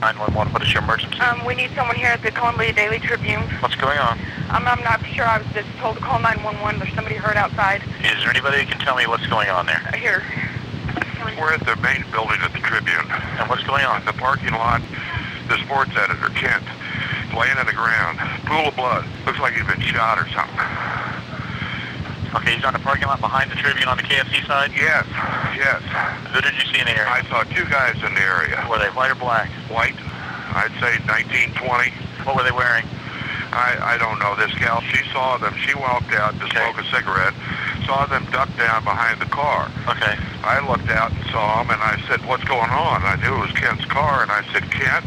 911, what is your emergency? Um, we need someone here at the Columbia Daily Tribune. What's going on? Um, I'm not sure. I was just told to call 911. There's somebody hurt outside. Is there anybody who can tell me what's going on there? Uh, Here. We're at the main building of the Tribune. And what's going on? In the parking lot, the sports editor, Kent, laying on the ground. Pool of blood. Looks like he's been shot or something. Okay, he's on the parking lot behind the Tribune on the KFC side? Yes, yes. Who did you see in the area? I saw two guys in the area. Were they white or black? White, I'd say 1920. What were they wearing? I, I don't know. This gal, she saw them. She walked out to Okay. smoke a cigarette, saw them duck down behind the car. Okay. I looked out and saw them, and I said, what's going on? I knew it was Kent's car, and I said, Kent?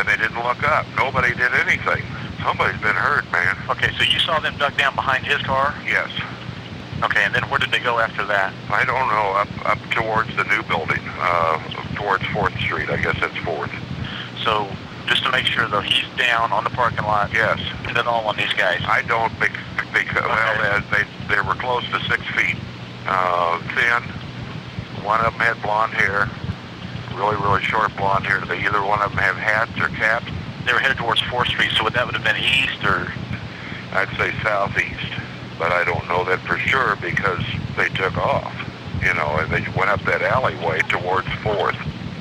And they didn't look up. Nobody did anything. Somebody's been hurt, man. Okay, so you saw them duck down behind his car? Yes. Okay, and then where did they go after that? I don't know, up up towards the new building, uh, towards 4th Street. I guess it's 4th. So, just to make sure though, he's down on the parking lot. Yes. And then all on these guys. I don't think, because, well, they, they, they were close to six feet. Uh, thin. One of them had blonde hair. Really, really short blonde hair. They either one of them have hats or caps. They were headed towards 4th Street, so would that would have been east or... I'd say southeast, but I don't know that for sure because they took off, you know, and they went up that alleyway towards Fourth.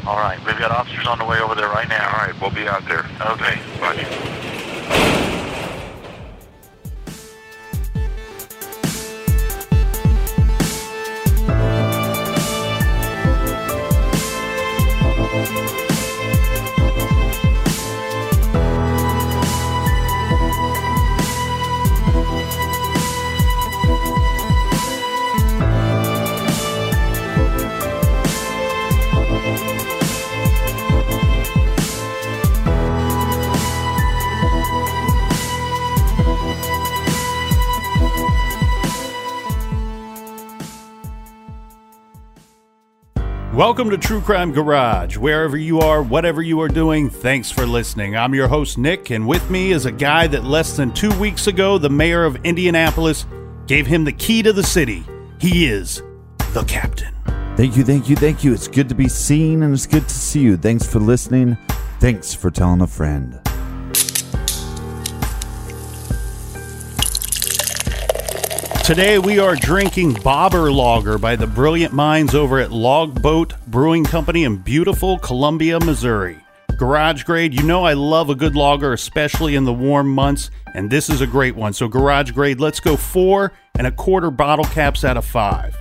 All right, we've got officers on the way over there right now. All right, we'll be out there. Okay. Bye. Welcome to True Crime Garage. Wherever you are, whatever you are doing, thanks for listening. I'm your host, Nick, and with me is a guy that less than two weeks ago, the mayor of Indianapolis gave him the key to the city. He is the captain. Thank you, thank you, thank you. It's good to be seen and it's good to see you. Thanks for listening. Thanks for telling a friend. Today we are drinking Bobber Lager by the brilliant minds over at Logboat Brewing Company in beautiful Columbia, Missouri. Garage grade, you know I love a good lager, especially in the warm months, and this is a great one. So, garage grade, let's go four and a quarter bottle caps out of five.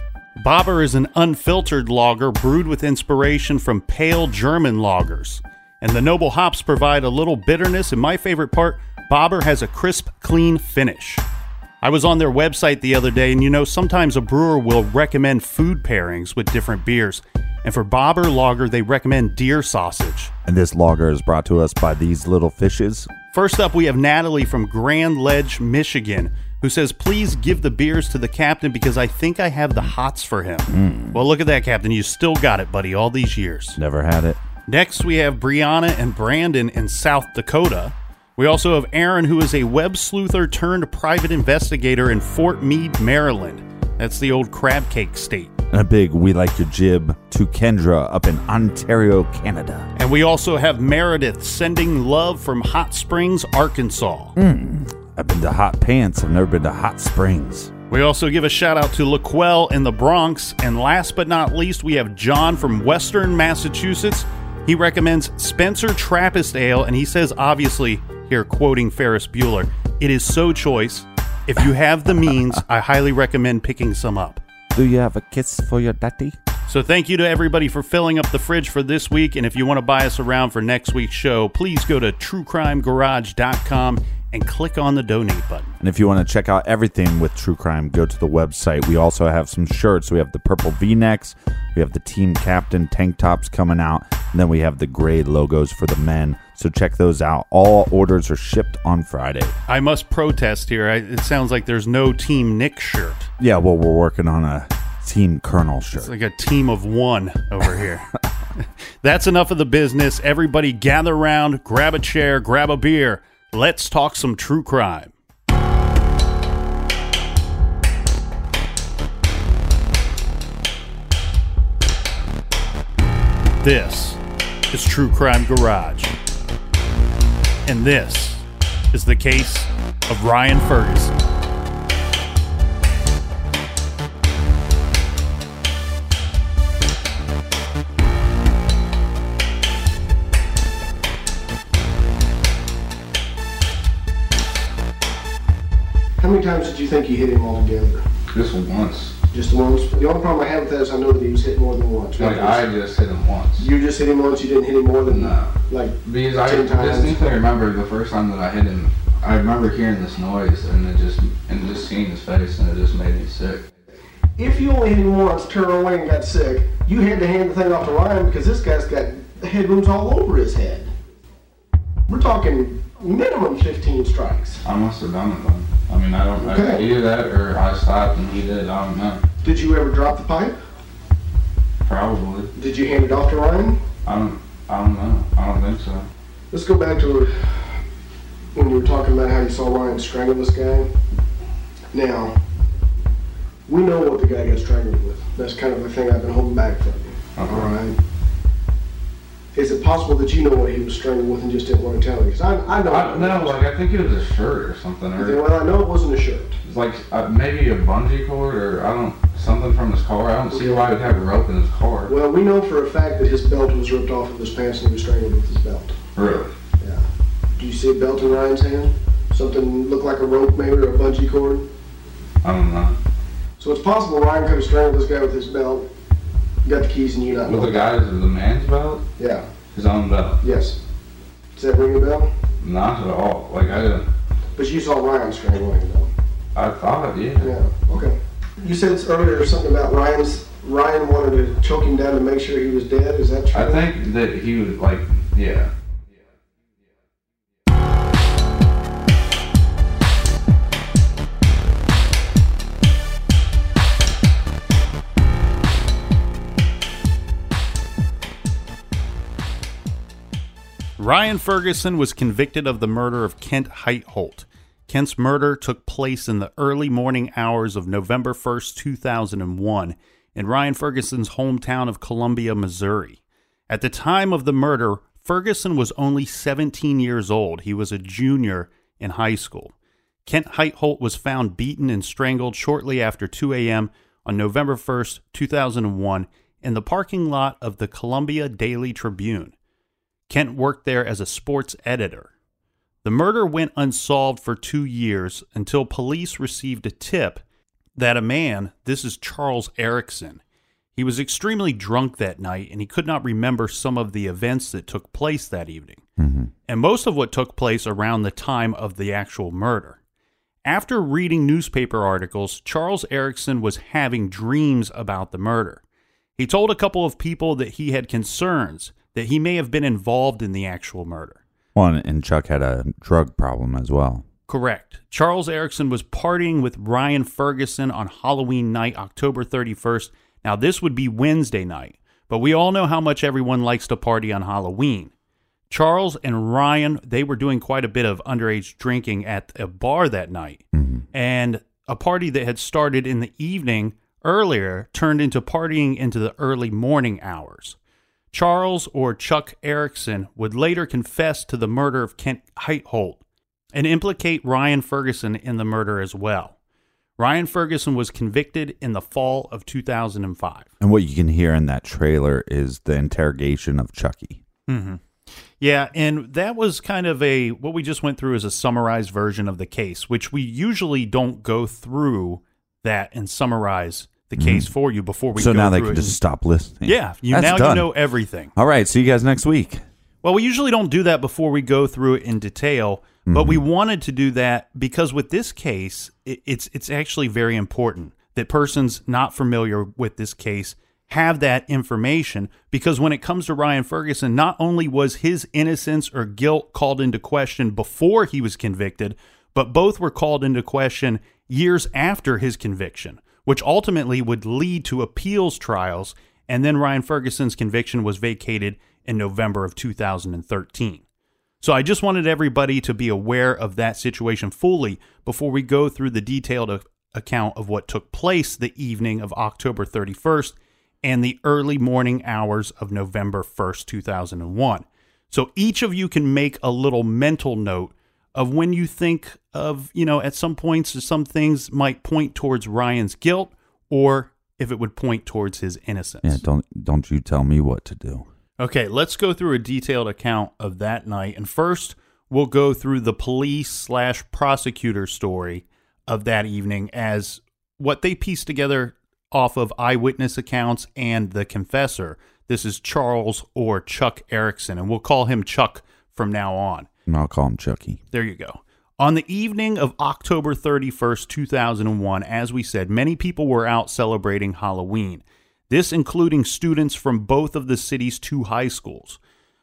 Bobber is an unfiltered lager brewed with inspiration from pale German lagers. And the noble hops provide a little bitterness, and my favorite part, Bobber has a crisp, clean finish. I was on their website the other day, and you know, sometimes a brewer will recommend food pairings with different beers. And for Bobber Lager, they recommend deer sausage. And this lager is brought to us by these little fishes. First up, we have Natalie from Grand Ledge, Michigan, who says, Please give the beers to the captain because I think I have the hots for him. Hmm. Well, look at that, Captain. You still got it, buddy, all these years. Never had it. Next, we have Brianna and Brandon in South Dakota. We also have Aaron, who is a web sleuther turned private investigator in Fort Meade, Maryland. That's the old crab cake state. And a big we like your jib to Kendra up in Ontario, Canada. And we also have Meredith sending love from Hot Springs, Arkansas. Hmm. I've been to Hot Pants. I've never been to Hot Springs. We also give a shout out to Laquel in the Bronx. And last but not least, we have John from Western Massachusetts. He recommends Spencer Trappist Ale, and he says, obviously, here quoting Ferris Bueller, it is so choice. If you have the means, I highly recommend picking some up. Do you have a kiss for your daddy? So thank you to everybody for filling up the fridge for this week. And if you want to buy us around for next week's show, please go to truecrimegarage.com and click on the donate button. And if you want to check out everything with True Crime, go to the website. We also have some shirts. We have the purple V necks, we have the Team Captain tank tops coming out, and then we have the gray logos for the men. So check those out. All orders are shipped on Friday. I must protest here. I, it sounds like there's no Team Nick shirt. Yeah, well, we're working on a Team Colonel shirt. It's like a team of one over here. That's enough of the business. Everybody gather around, grab a chair, grab a beer. Let's talk some true crime. This is True Crime Garage. And this is the case of Ryan Ferguson. How many times did you think you hit him altogether? Just once. Just once? The only problem I have with that is I know that he was hit more than once. Like I just hit him once. You just hit him once, you didn't hit him more than No. like Because I 10 times. distinctly remember the first time that I hit him. I remember hearing this noise and it just and just seeing his face and it just made me sick. If you only hit him once, turned away and got sick, you had to hand the thing off to Ryan because this guy's got head wounds all over his head. We're talking minimum 15 strikes. I must have done it then. I mean, I don't. Okay. either that or I stopped and he did. I don't know. Did you ever drop the pipe? Probably. Did you hand it off to Ryan? I don't. I don't know. I don't think so. Let's go back to when you were talking about how you saw Ryan strangle this guy. Now, we know what the guy got strangled with. That's kind of the thing I've been holding back from you. Okay. All right. Is it possible that you know what he was strangled with and just didn't want to tell me? Because I, I know. I, no, like I think it was a shirt or something, Okay, or well, I know it wasn't a shirt. it's like uh, maybe a bungee cord, or I don't something from his car. I don't see why he'd have a rope in his car. Well, we know for a fact that his belt was ripped off of his pants and he was strangled with his belt. Really? Yeah. Do you see a belt in Ryan's hand? Something look like a rope maybe or a bungee cord? I don't know. So it's possible Ryan could have strangled this guy with his belt, got the keys, and you not With know. the guy's the man's belt, Yeah. his own belt. Yes. Does that ring a bell? Not at all. Like I didn't. But you saw Ryan strangling him though. I thought, yeah. Yeah. Okay. You said earlier something about Ryan's. Ryan wanted to choke him down to make sure he was dead. Is that true? I think that he was like, yeah. Ryan Ferguson was convicted of the murder of Kent Heitholt. Kent's murder took place in the early morning hours of November 1st, 2001, in Ryan Ferguson's hometown of Columbia, Missouri. At the time of the murder, Ferguson was only 17 years old. He was a junior in high school. Kent Heitholt was found beaten and strangled shortly after 2 a.m. on November 1st, 2001, in the parking lot of the Columbia Daily Tribune. Kent worked there as a sports editor. The murder went unsolved for two years until police received a tip that a man, this is Charles Erickson, he was extremely drunk that night and he could not remember some of the events that took place that evening, mm-hmm. and most of what took place around the time of the actual murder. After reading newspaper articles, Charles Erickson was having dreams about the murder. He told a couple of people that he had concerns that he may have been involved in the actual murder. One and Chuck had a drug problem as well. Correct. Charles Erickson was partying with Ryan Ferguson on Halloween night, October 31st. Now, this would be Wednesday night, but we all know how much everyone likes to party on Halloween. Charles and Ryan, they were doing quite a bit of underage drinking at a bar that night. Mm-hmm. And a party that had started in the evening earlier turned into partying into the early morning hours. Charles or Chuck Erickson would later confess to the murder of Kent Heitholt and implicate Ryan Ferguson in the murder as well. Ryan Ferguson was convicted in the fall of 2005. And what you can hear in that trailer is the interrogation of Chucky. Mm-hmm. Yeah, and that was kind of a what we just went through is a summarized version of the case, which we usually don't go through that and summarize the case for you before we Mm-hmm. so now they can it. just stop listening. Yeah, you now done. you know everything. All right. See you guys next week. Well, we usually don't do that before we go through it in detail, but we wanted to do that because with this case, it, it's it's actually very important that persons not familiar with this case have that information because when it comes to Ryan Ferguson, not only was his innocence or guilt called into question before he was convicted, but both were called into question years after his conviction, which ultimately would lead to appeals trials and then Ryan Ferguson's conviction was vacated in November of 2013. So I just wanted everybody to be aware of that situation fully before we go through the detailed account of what took place the evening of October 31st and the early morning hours of November 1st, 2001. So each of you can make a little mental note of when you think of, you know, at some points some things might point towards Ryan's guilt or if it would point towards his innocence. Yeah. Don't don't you tell me what to do. Okay, let's go through a detailed account of that night. And first, we'll go through the police slash prosecutor story of that evening as what they pieced together off of eyewitness accounts and the confessor. This is Charles or Chuck Erickson, and we'll call him Chuck from now on. I'll call him Chucky. There you go. On the evening of October 31st, 2001, as we said, many people were out celebrating Halloween. This including students from both of the city's two high schools.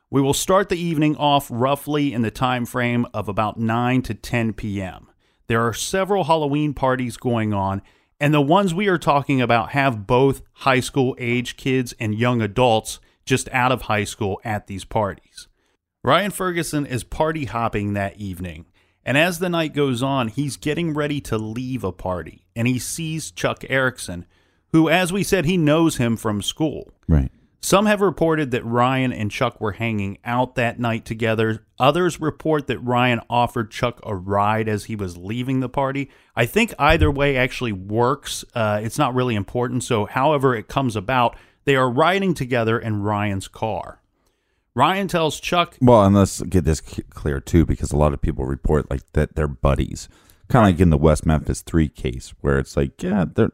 We will start the evening off roughly in the time frame of about 9 to 10 p.m. There are several Halloween parties going on, and the ones we are talking about have both high school age kids and young adults just out of high school at these parties. Ryan Ferguson is party hopping that evening, and as the night goes on, he's getting ready to leave a party, and he sees Chuck Erickson, who, as we said, he knows him from school. Right. Some have reported that Ryan and Chuck were hanging out that night together. Others report that Ryan offered Chuck a ride as he was leaving the party. I think either way actually works. Uh, it's not really important. So, however it comes about, they are riding together in Ryan's car. Ryan tells Chuck Well, and let's get this clear too, because a lot of people report like that they're buddies, kind of like in the West Memphis Three case, where it's like, yeah, they're,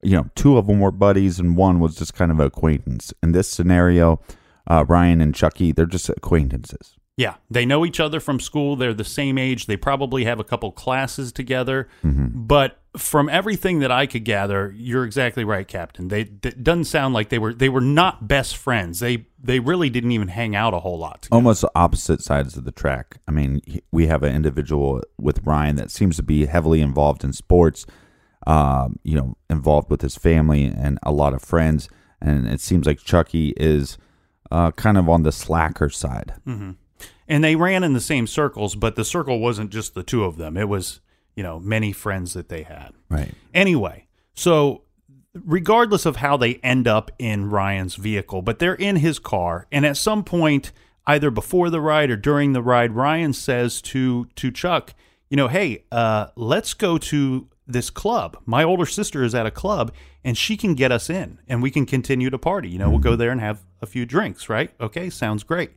you know, two of them were buddies and one was just kind of an acquaintance. In this scenario, uh, Ryan and Chucky, they're just acquaintances. Yeah, they know each other from school. They're the same age. They probably have a couple classes together. But from everything that I could gather, you're exactly right, Captain. They it doesn't sound like they were they were not best friends. They they really didn't even hang out a whole lot. Together. Almost opposite sides of the track. I mean, we have an individual with Ryan that seems to be heavily involved in sports, um, you know, involved with his family and a lot of friends. And it seems like Chucky is uh, kind of on the slacker side. And they ran in the same circles, but the circle wasn't just the two of them. It was you know many friends that they had. Right. Anyway, so regardless of how they end up in Ryan's vehicle, but they're in his car, and at some point, either before the ride or during the ride, Ryan says to to Chuck, you know, hey, uh, let's go to this club. My older sister is at a club, and she can get us in, and we can continue to party. You know, we'll go there and have a few drinks, right? Okay, sounds great.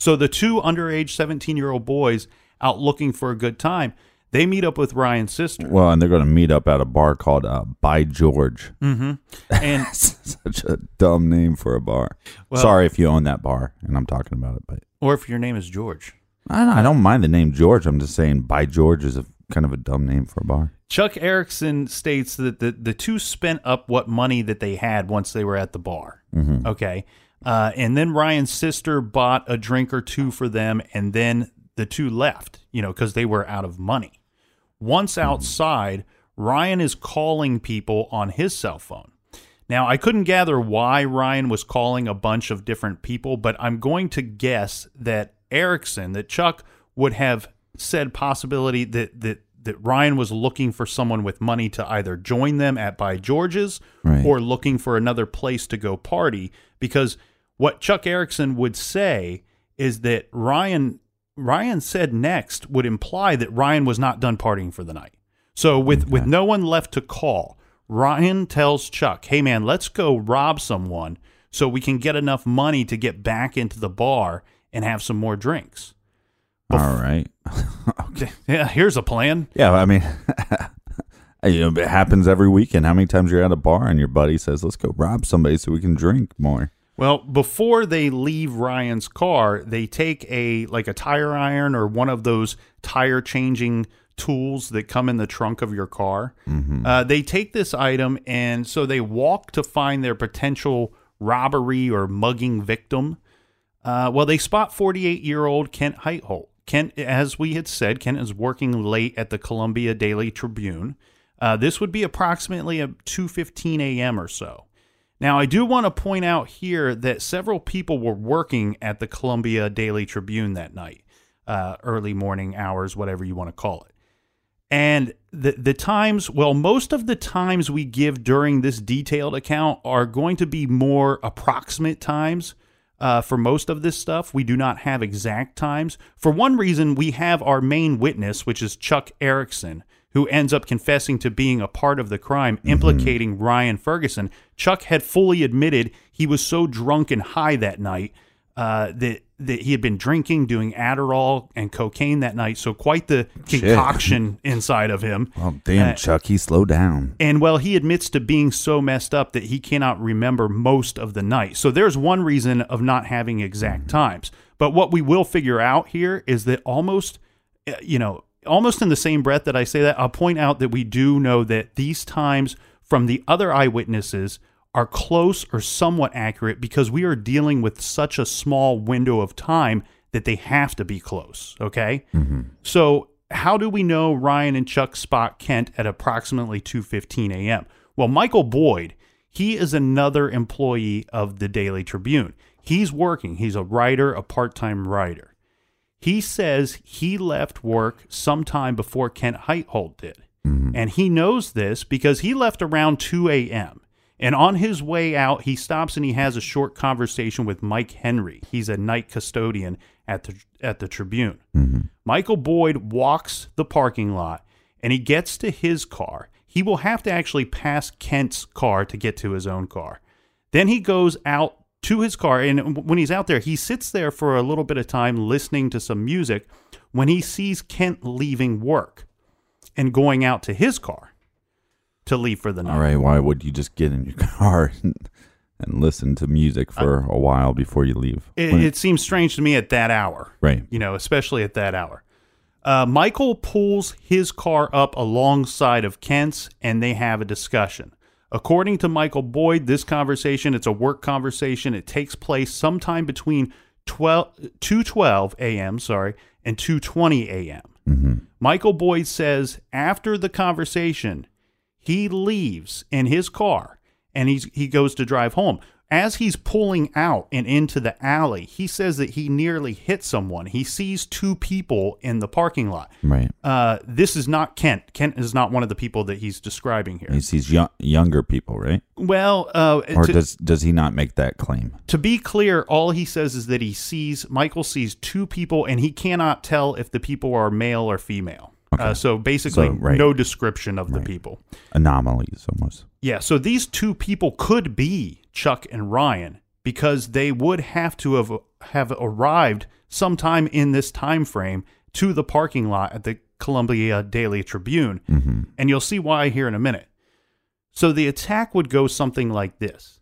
So the two underage 17 year old boys out looking for a good time. They meet up with Ryan's sister. Well, and they're going to meet up at a bar called uh, By George. Mm-hmm. And Such a dumb name for a bar. Well- Sorry if you own that bar, and I'm talking about it, but or if your name is George. I don't, I don't mind the name George. I'm just saying By George is a kind of a dumb name for a bar. Chuck Erickson states that the, the two spent up what money that they had once they were at the bar. Okay. Uh, and then Ryan's sister bought a drink or two for them, and then the two left, you know, because they were out of money. Once outside, Ryan is calling people on his cell phone. Now, I couldn't gather why Ryan was calling a bunch of different people, but I'm going to guess that Erickson, that Chuck would have said possibility that that that Ryan was looking for someone with money to either join them at By George's Right. or looking for another place to go party because what Chuck Erickson would say is that Ryan Ryan said next would imply that Ryan was not done partying for the night. So with with no one left to call, Ryan tells Chuck, "Hey man, let's go rob someone so we can get enough money to get back into the bar and have some more drinks." All right. Okay. Yeah, here's a plan. Yeah, I mean, you know, it happens every weekend. How many times you're at a bar and your buddy says, "Let's go rob somebody so we can drink more." Well, before they leave Ryan's car, they take a like a tire iron or one of those tire changing tools that come in the trunk of your car. Uh, they take this item and so they walk to find their potential robbery or mugging victim. Uh, well, they spot 48 year old Kent Heitholt. Kent, as we had said, Kent is working late at the Columbia Daily Tribune. Uh, this would be approximately a 2:15 a.m. or so. Now, I do want to point out here that several people were working at the Columbia Daily Tribune that night, uh, early morning hours, whatever you want to call it. And the the times, well, most of the times we give during this detailed account are going to be more approximate times. Uh, for most of this stuff, we do not have exact times. For one reason, we have our main witness, which is Chuck Erickson, who ends up confessing to being a part of the crime implicating Ryan Ferguson. Chuck had fully admitted he was so drunk and high that night uh, that that he had been drinking, doing Adderall and cocaine that night. So quite the Shit. concoction inside of him. Oh, damn, Uh, He slowed down. And well, he admits to being so messed up that he cannot remember most of the night. So there's one reason of not having exact times. But what we will figure out here is that almost, uh, you know, almost in the same breath that I say that, I'll point out that we do know that these times from the other eyewitnesses are close or somewhat accurate because we are dealing with such a small window of time that they have to be close. Okay. Mm-hmm. So how do we know Ryan and Chuck spot Kent at approximately 2:15 a.m.? Well, Michael Boyd, he is another employee of the Daily Tribune. He's working. He's a writer, a part-time writer. He says he left work sometime before Kent Heitholt did. Mm-hmm. And he knows this because he left around 2 a.m. And on his way out, he stops and he has a short conversation with Mike Henry. He's a night custodian at the at the Tribune. Mm-hmm. Michael Boyd walks the parking lot and he gets to his car. He will have to actually pass Kent's car to get to his own car. Then he goes out to his car and when he's out there, he sits there for a little bit of time listening to some music when he sees Kent leaving work and going out to his car to leave for the night. All right, why would you just get in your car and, and listen to music for a while before you leave? It, When- it seems strange to me at that hour. Right. You know, especially at that hour. Uh, Michael pulls his car up alongside of Kent's and they have a discussion. According to Michael Boyd, this conversation, it's a work conversation. It takes place sometime between 12, 2.12 a.m., sorry, and 2.20 a.m. Mm-hmm. Michael Boyd says after the conversation, he leaves in his car and he's he goes to drive home. As he's pulling out and into the alley, he says that he nearly hit someone. He sees two people in the parking lot. right. Uh, this is not Kent. Kent is not one of the people that he's describing here. He sees young, younger people, right? well, uh, Or to, does does he not make that claim? to be clear, all he says is that he sees Michael sees two people, and he cannot tell if the people are male or female. Uh, so basically, So, right. no description of the people. Anomalies, almost. Yeah, so these two people could be Chuck and Ryan because they would have to have have arrived sometime in this time frame to the parking lot at the Columbia Daily Tribune. Mm-hmm. And you'll see why here in a minute. So the attack would go something like this.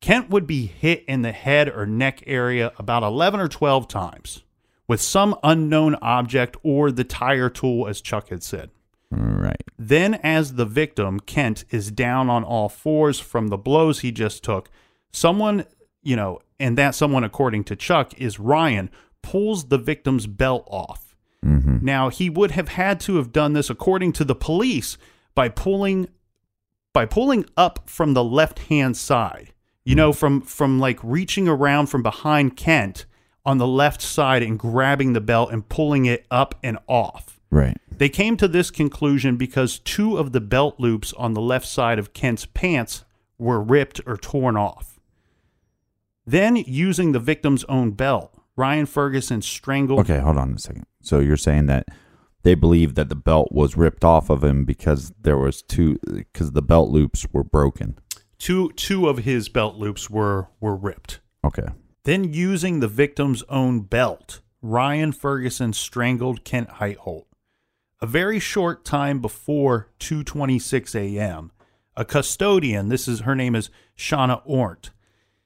Kent would be hit in the head or neck area about 11 or 12 times with some unknown object or the tire tool as Chuck had said. Right. Then, as the victim, Kent, is down on all fours from the blows he just took, someone, you know, and that someone, according to Chuck, is Ryan, pulls the victim's belt off. Mm-hmm. Now, he would have had to have done this, according to the police, by pulling by pulling up from the left hand side. You know, mm-hmm. from from like reaching around from behind Kent on the left side and grabbing the belt and pulling it up and off. Right. They came to this conclusion because two of the belt loops on the left side of Kent's pants were ripped or torn off. Then, using the victim's own belt, Ryan Ferguson strangled. Okay, hold on a second. So you're saying that they believe that the belt was ripped off of him because there was two because the belt loops were broken. Two two of his belt loops were were ripped. Okay. Then, using the victim's own belt, Ryan Ferguson strangled Kent Heitholt. A very short time before 2:26 a.m., a custodian, this is her name is Shawna Ornt.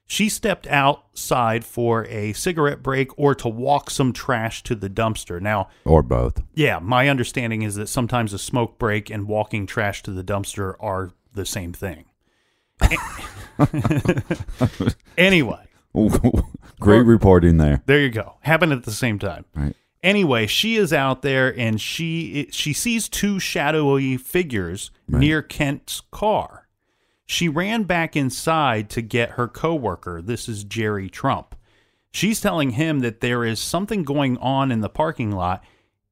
She stepped outside for a cigarette break or to walk some trash to the dumpster. Now, Or both. yeah, my understanding is that sometimes a smoke break and walking trash to the dumpster are the same thing. anyway, Great reporting there. there you go. Happened at the same time. Right. Anyway, she is out there and she she sees two shadowy figures near Kent's car. She ran back inside to get her coworker. This is Jerry Trump. She's telling him that there is something going on in the parking lot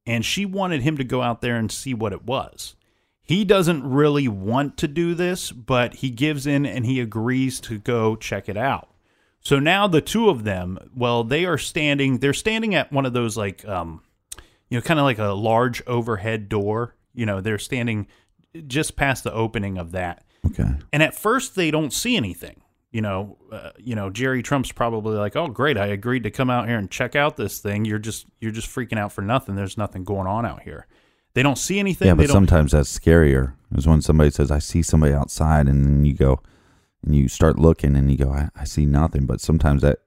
and she wanted him to go out there and see what it was. He doesn't really want to do this, but he gives in and he agrees to go check it out. So now the two of them, well, they are standing. They're standing at one of those like, um, you know, kind of like a large overhead door. You know, they're standing just past the opening of that. Okay. And at first, they don't see anything. You know, uh, you know, Jerry Trump's probably like, "Oh, great! I agreed to come out here and check out this thing. You're just you're just freaking out for nothing. There's nothing going on out here." They don't see anything. Yeah, but sometimes that's scarier. Is when somebody says, "I see somebody outside," and then you go and you start looking, and you go, "I, I see nothing." But sometimes that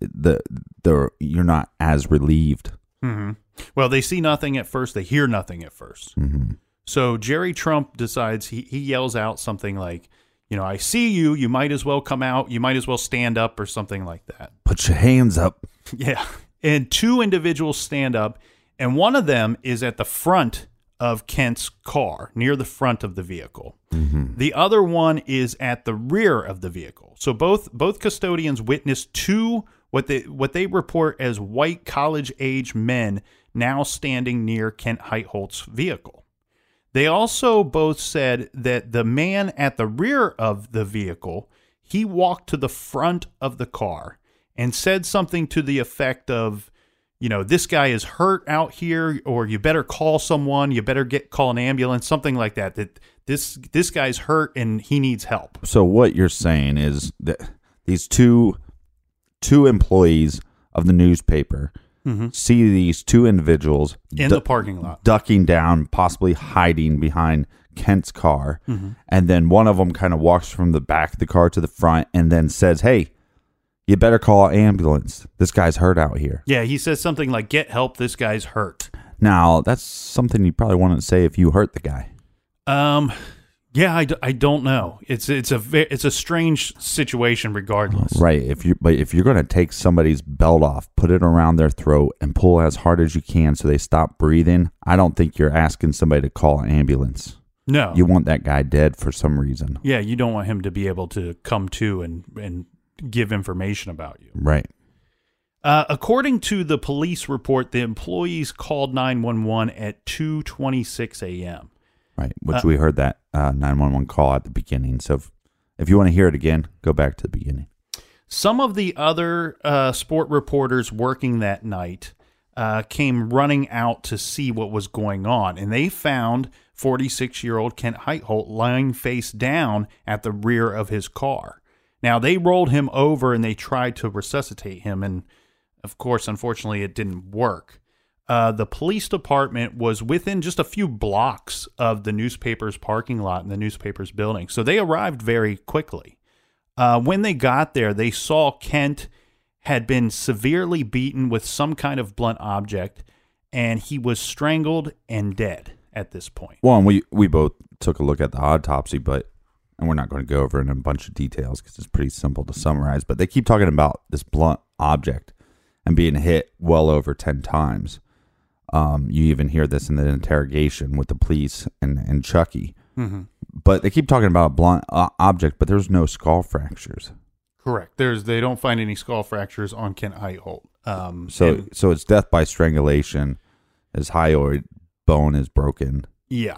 the the you're not as relieved. hmm Well, they see nothing at first. They hear nothing at 1st Mm-hmm. So Jerry Trump decides he, he yells out something like, you know, I see you. You might as well come out. You might as well stand up or something like that. Put your hands up. Yeah. And two individuals stand up, and one of them is at the front of Kent's car, near the front of the vehicle. Mm-hmm. The other one is at the rear of the vehicle. So both both custodians witnessed two what they what they report as white college age men now standing near Kent Heitholt's vehicle. They also both said that the man at the rear of the vehicle, he walked to the front of the car and said something to the effect of, you know, this guy is hurt out here or you better call someone, you better get call an ambulance, something like that that this this guy's hurt and he needs help. So what you're saying is that these two two employees of the newspaper see these two individuals In du- the parking lot. ducking down, possibly hiding behind Kent's car, Mm-hmm. and then one of them kind of walks from the back of the car to the front, and then says, "Hey, you better call an ambulance. This guy's hurt out here." Yeah, he says something like get help, this guy's hurt. Now that's something you probably wouldn't say if you hurt the guy. Um yeah, I, d- I don't know. It's it's a ve- it's a strange situation regardless. Right. If you but if you're going to take somebody's belt off, put it around their throat and pull as hard as you can so they stop breathing, I don't think you're asking somebody to call an ambulance. No. You want that guy dead for some reason. yeah, you don't want him to be able to come to and and give information about you. Right. Uh, according to the police report, the employees called 911 at 2:26 a.m. Right. Which Uh, we heard that uh, 911 call at the beginning. So if, if you want to hear it again, go back to the beginning. Some of the other uh, sport reporters working that night uh, came running out to see what was going on, and they found 46 year old Kent Heitholt lying face down at the rear of his car. Now, they rolled him over and they tried to resuscitate him, and of course, unfortunately, it didn't work. Uh, the police department was within just a few blocks of the newspaper's parking lot and the newspaper's building, so they arrived very quickly. Uh, when they got there, they saw Kent had been severely beaten with some kind of blunt object, and he was strangled and dead at this point. Well, and we, we both took a look at the autopsy, but and we're not going to go over in a bunch of details because it's pretty simple to summarize. But they keep talking about this blunt object and being hit well over ten times. Um, you even hear this in the interrogation with the police and and Chucky. Mm-hmm. But they keep talking about a blunt uh, object, but there's no skull fractures. Correct. There's they don't find any skull fractures on Kent Heitholt. Um, So and- so it's death by strangulation. His hyoid bone is broken. Yeah.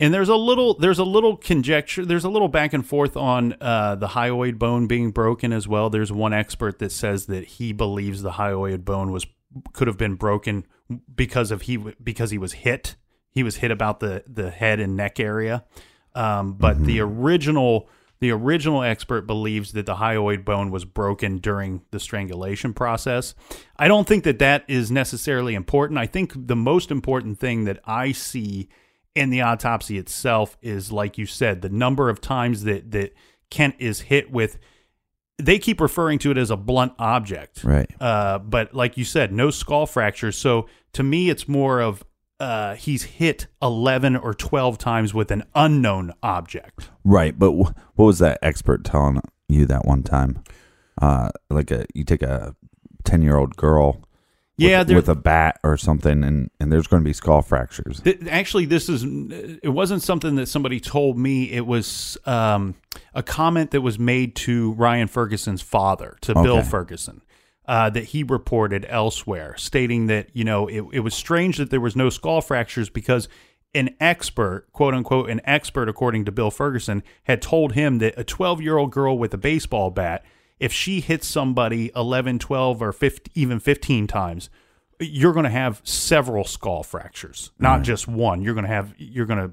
And there's a little there's a little conjecture there's a little back and forth on uh, the hyoid bone being broken as well. There's one expert that says that he believes the hyoid bone was could have been broken because of he because he was hit. He was hit about the the head and neck area. Um, but the original the original expert believes that the hyoid bone was broken during the strangulation process. I don't think that that is necessarily important. I think the most important thing that I see in the autopsy itself is, like you said, the number of times that that Kent is hit with. They keep referring to it as a blunt object, Right. uh, but like you said, no skull fractures. So to me, it's more of uh, he's hit 11 or 12 times with an unknown object. Right, but wh- what was that expert telling you that one time? Uh, like a you take a ten year old girl, Yeah, with, with a bat or something, and and there's going to be skull fractures. Th- Actually, this is it wasn't something that somebody told me. It was um, a comment that was made to Ryan Ferguson's father, to Bill Ferguson, uh, that he reported elsewhere, stating that you know it, it was strange that there was no skull fractures because an expert, quote unquote, an expert, according to Bill Ferguson, had told him that a 12 year old girl with a baseball bat, if she hits somebody 11, 12, or 15, even 15 times, you're going to have several skull fractures, not just one. You're going to have, you're going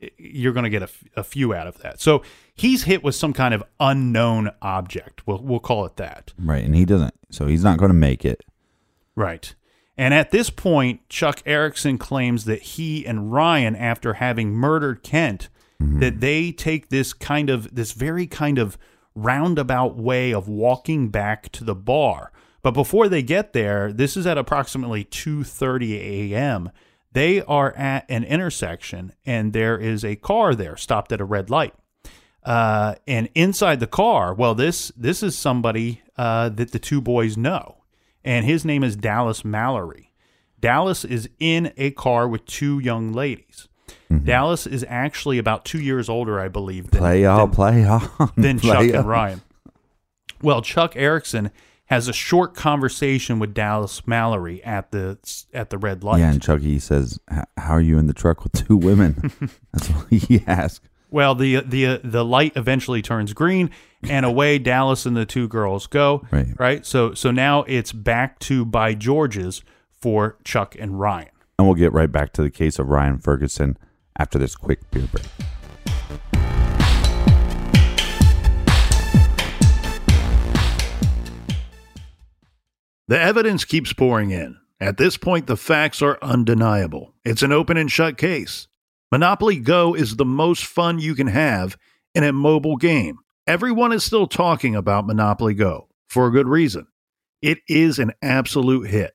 to, you're going to get a few out of that. So he's hit with some kind of unknown object. We'll, we'll call it that. Right, and he doesn't, so he's not going to make it. Right. And at this point, Chuck Erickson claims that he and Ryan, after having murdered Kent, mm-hmm. that they take this kind of this very kind of roundabout way of walking back to the bar. But before they get there, this is at approximately 2:30 a.m. They are at an intersection and there is a car there stopped at a red light. Uh, and inside the car, well, this this is somebody uh, that the two boys know, and his name is Dallas Mallory. Dallas is in a car with two young ladies. Mm-hmm. Dallas is actually about two years older, I believe, than, Play on, than, play on, than Chuck on. and Ryan. Well, Chuck Erickson has a short conversation with Dallas Mallory at the at the red light. Yeah, and Chucky says, "How are you in the truck with two women?" That's what he asks. Well, the the uh, the light eventually turns green, and away Dallas and the two girls go. Right. So so now it's back to by George's for Chuck and Ryan. And we'll get right back to the case of Ryan Ferguson after this quick beer break. The evidence keeps pouring in. At this point, the facts are undeniable. It's an open and shut case. Monopoly Go is the most fun you can have in a mobile game. Everyone is still talking about Monopoly Go for a good reason. It is an absolute hit.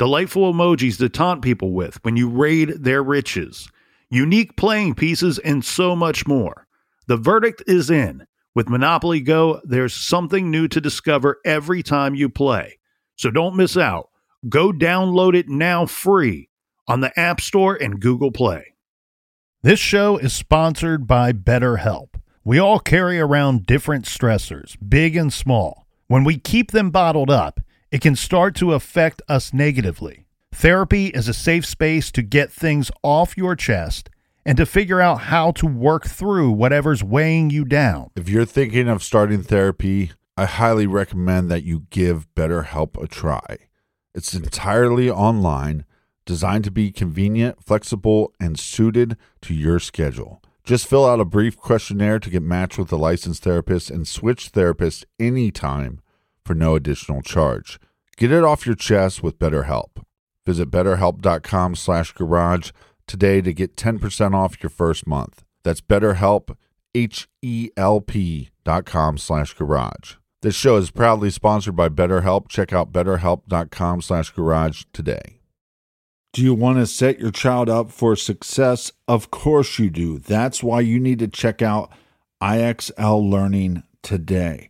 delightful emojis to taunt people with when you raid their riches, unique playing pieces, and so much more. The verdict is in. With Monopoly Go, there's something new to discover every time you play. So don't miss out. Go download it now free on the App Store and Google Play. This show is sponsored by BetterHelp. We all carry around different stressors, big and small. When we keep them bottled up, it can start to affect us negatively. Therapy is a safe space to get things off your chest and to figure out how to work through whatever's weighing you down. If you're thinking of starting therapy, I highly recommend that you give BetterHelp a try. It's entirely online, designed to be convenient, flexible, and suited to your schedule. Just fill out a brief questionnaire to get matched with a licensed therapist and switch therapists anytime for no additional charge. Get it off your chest with BetterHelp. Visit betterhelp.com slash garage today to get 10% off your first month. That's BetterHelp, H-E-L-P dot com slash garage. This show is proudly sponsored by BetterHelp. Check out betterhelp.com slash garage today. Do you want to set your child up for success? Of course you do. That's why you need to check out IXL Learning today.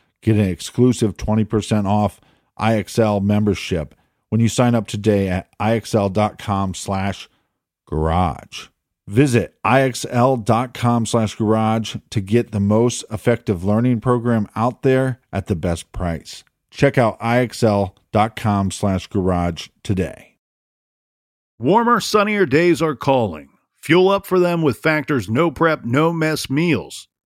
get an exclusive 20% off IXL membership when you sign up today at IXL.com slash garage. Visit IXL.com slash garage to get the most effective learning program out there at the best price. Check out IXL.com slash garage today. Warmer, sunnier days are calling. Fuel up for them with Factor's no prep, no mess meals.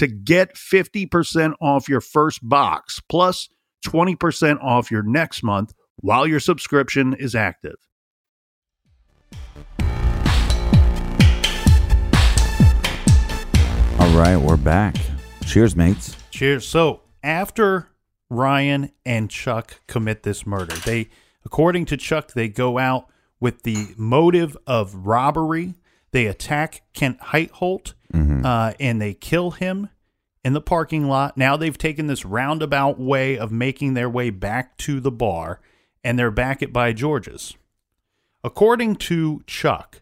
to get 50% off your first box, plus 20% off your next month while your subscription is active. All right, we're back. Cheers, mates. Cheers. So after Ryan and Chuck commit this murder, they, according to Chuck, they go out with the motive of robbery. They attack Kent Heitholt Mhm. uh, and they kill him in the parking lot. Now they've taken this roundabout way of making their way back to the bar, and they're back at By George's. According to Chuck,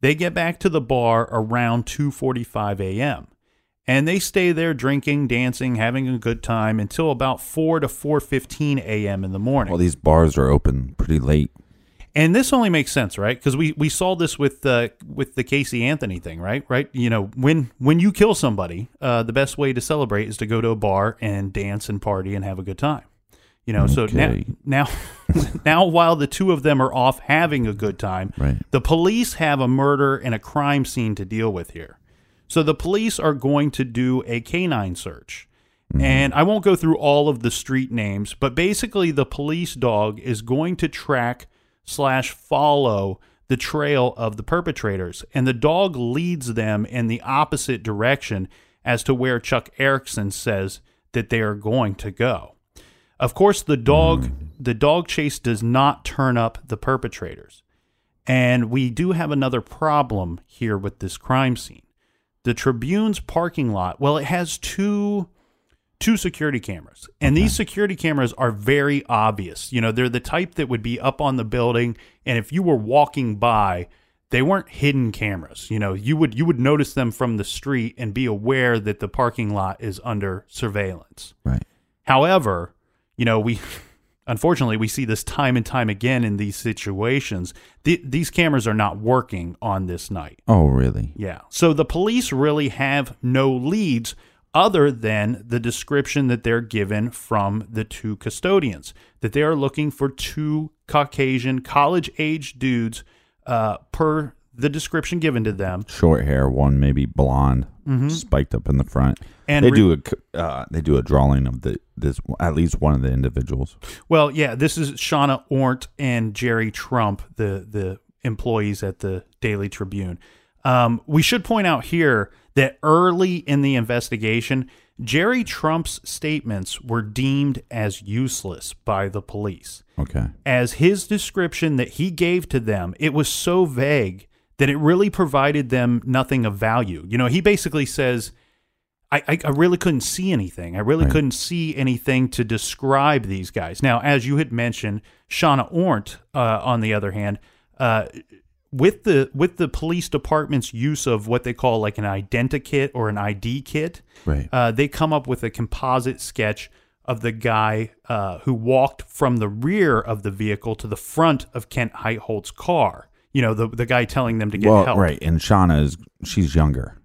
they get back to the bar around 2:45 a.m. and they stay there drinking, dancing, having a good time until about 4 to 4:15 a.m. in the morning. Well, these bars are open pretty late. And this only makes sense, right? Because we, we saw this with uh, with the Casey Anthony thing, right? Right? You know, when when you kill somebody, uh, the best way to celebrate is to go to a bar and dance and party and have a good time. You know, so now now now while the two of them are off having a good time, Right. the police have a murder and a crime scene to deal with here. So the police are going to do a canine search. And I won't go through all of the street names, but basically the police dog is going to track slash follow the trail of the perpetrators. And the dog leads them in the opposite direction as to where Chuck Erickson says that they are going to go. Of course, the dog the dog chase does not turn up the perpetrators. And we do have another problem here with this crime scene. The Tribune's parking lot, well, it has two two security cameras. And these security cameras are very obvious. You know, they're the type that would be up on the building and if you were walking by, they weren't hidden cameras. You know, you would you would notice them from the street and be aware that the parking lot is under surveillance. Right. However, you know, we unfortunately we see this time and time again in these situations. Th- these cameras are not working on this night. Oh, really? Yeah. So the police really have no leads other than the description that they're given from the two custodians that they are looking for two Caucasian college age dudes uh, per the description given to them. Short hair, one maybe blonde, Mhm. spiked up in the front. And they re- do a uh, they do a drawing of the this at least one of the individuals. Well, yeah, this is Shawna Ornt and Jerry Trump, the the employees at the Daily Tribune. Um, we should point out here that early in the investigation, Jerry Trump's statements were deemed as useless by the police. Okay. As his description that he gave to them, it was so vague that it really provided them nothing of value. You know, he basically says, I, I, I really couldn't see anything. I really Right. couldn't see anything to describe these guys. Now, as you had mentioned, Shawna Ornt, uh, on the other hand, uh, with the with the police department's use of what they call like an identikit or an ID kit, Right. uh, they come up with a composite sketch of the guy uh, who walked from the rear of the vehicle to the front of Kent Heitholt's car. You know, the the guy telling them to get well, help. right, and Shawna is she's younger.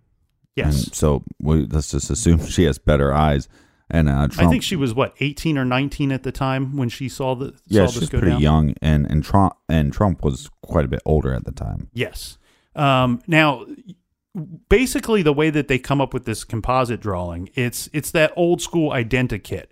Yes. And so we, let's just assume she has better eyes. And uh, Trump, I think she was what eighteen or nineteen at the time when she saw the yeah, saw this she's go pretty down. young, and and Trump and Trump was quite a bit older at the time. Yes. Um, now, basically, the way that they come up with this composite drawing, it's it's that old school identikit.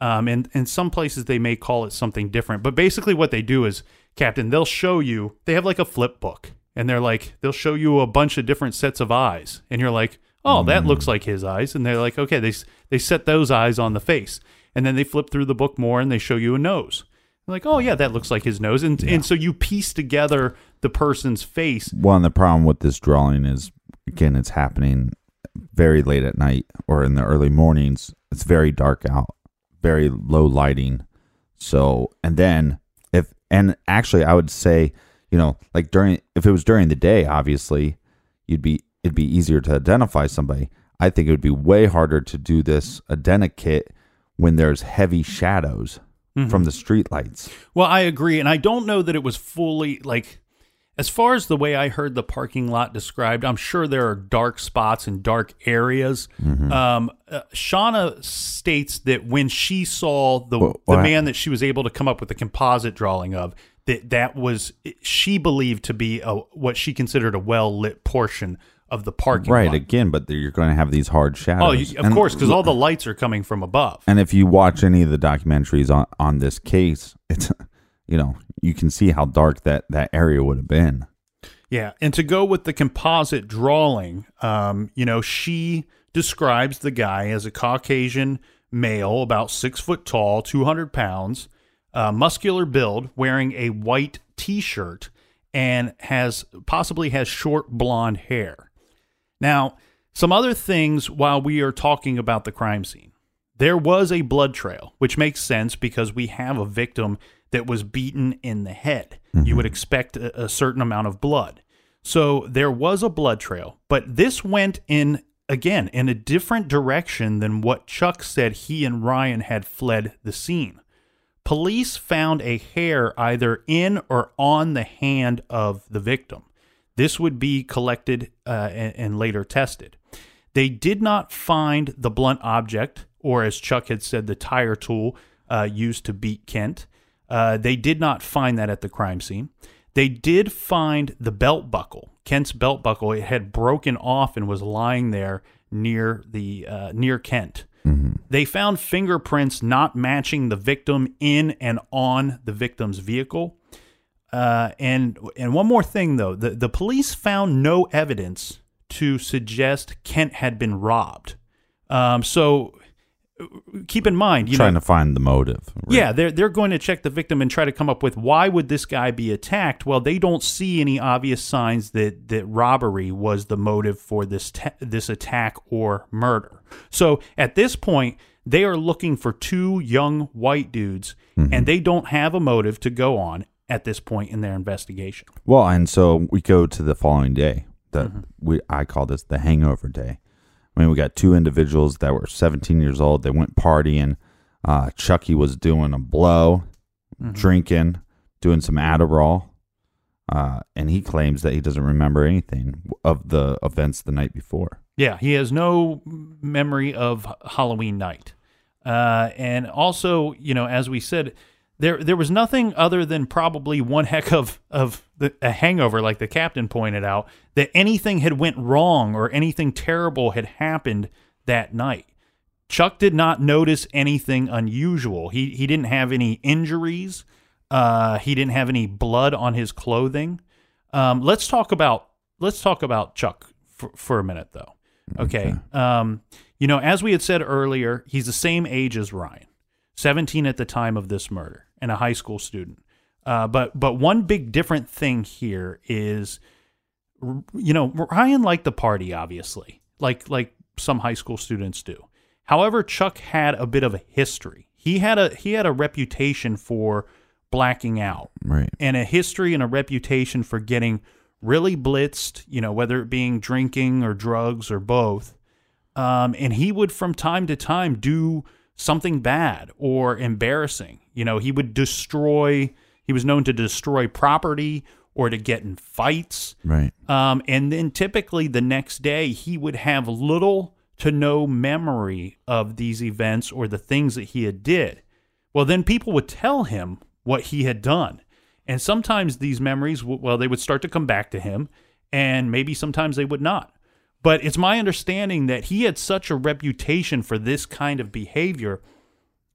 Um, and in some places they may call it something different, but basically what they do is, Captain, they'll show you. They have like a flip book, and they're like they'll show you a bunch of different sets of eyes, and you're like, oh, that hmm. looks like his eyes, and they're like, okay, they they set those eyes on the face, and then they flip through the book more, and they show you a nose. Like, oh yeah, that looks like his nose, and and so you piece together the person's face Well, and the problem with this drawing is, again, it's happening very late at night or in the early mornings. It's very dark out, very low lighting. So, and then if, and actually, I would say, you know, like during, if it was during the day, obviously, you'd be, it'd be easier to identify somebody. I think it would be way harder to do this identikit when there's heavy shadows from the streetlights. Well, I agree, and I don't know that it was fully like as far as the way I heard the parking lot described. I'm sure there are dark spots and dark areas. Mm-hmm. Um, uh, Shawna states that when she saw the Well, the well, man that she was able to come up with a composite drawing of, that that was she believed to be a what she considered a well lit portion of the parking Right. lot. Again, but you're going to have these hard shadows. Oh, you, of And- course, because all the lights are coming from above. And if you watch any of the documentaries on, on this case, it's you know you can see how dark that that area would have been. Yeah, and to go with the composite drawing, um, you know, she describes the guy as a Caucasian male, about six foot tall, two hundred pounds, uh, muscular build, wearing a white T-shirt, and has possibly has short blonde hair. Now, some other things while we are talking about the crime scene. There was a blood trail, which makes sense because we have a victim that was beaten in the head. You would mm-hmm. expect a, a certain amount of blood. So there was a blood trail, but this went in, again, in a different direction than what Chuck said he and Ryan had fled the scene. Police found a hair either in or on the hand of the victim. This would be collected uh, and, and later tested. They did not find the blunt object, or as Chuck had said, the tire tool uh, used to beat Kent. Uh, they did not find that at the crime scene. They did find the belt buckle, Kent's belt buckle. It had broken off and was lying there near the uh, near Kent. They found fingerprints not matching the victim in and on the victim's vehicle. Uh, and and one more thing though, the the police found no evidence to suggest Kent had been robbed. Um, so keep in mind, you trying know, to find the motive. yeah, they're they're going to check the victim and try to come up with why would this guy be attacked? Well, they don't see any obvious signs that that robbery was the motive for this ta- this attack or murder. So at this point, They are looking for two young white dudes, and they don't have a motive to go on at this point in their investigation. Well, and so we go to the following day. That we I call this the hangover day. I mean, we got two individuals that were 17 years old. They went partying. Uh, Chucky was doing a blow, drinking, doing some Adderall, uh, and he claims that he doesn't remember anything of the events the night before. Yeah, he has no memory of Halloween night. Uh, and also, you know, as we said, there there was nothing other than probably one heck of of the, a hangover, like the captain pointed out, that anything had went wrong or anything terrible had happened that night. Chuck did not notice anything unusual. He he didn't have any injuries. Uh, he didn't have any blood on his clothing. Um, let's talk about let's talk about Chuck for, for a minute, though. Okay. Um, you know, as we had said earlier, he's the same age as Ryan, 17 at the time of this murder, and a high school student. Uh, but but one big different thing here is, you know, Ryan liked the party, obviously, like like some high school students do. However, Chuck had a bit of a history. He had a he had a reputation for blacking out Right. and a history and a reputation for getting really blitzed, you know, whether it being drinking or drugs or both. Um, and he would, from time to time, do something bad or embarrassing. You know, he would destroy, he was known to destroy property or to get in fights. Right. Um, and then typically the next day, he would have little to no memory of these events or the things that he had did. Well, then people would tell him what he had done. And sometimes these memories, well, they would start to come back to him, and maybe sometimes they would not. But it's my understanding that he had such a reputation for this kind of behavior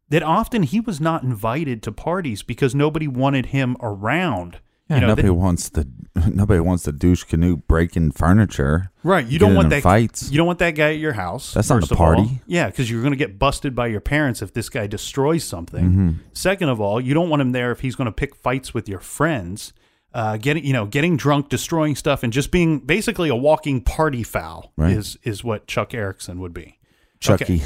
that often he was not invited to parties because nobody wanted him around. Yeah, you know, nobody they- wants the nobody wants the douche canoe breaking furniture. Right. You don't want that fights. You don't want that guy at your house. That's not a of all. party. Yeah, because you're going to get busted by your parents if this guy destroys something. Mhm. Second of all, you don't want him there if he's going to pick fights with your friends. Uh, getting you know getting drunk, destroying stuff, and just being basically a walking party foul Right. is is what Chuck Erickson would be. Chucky,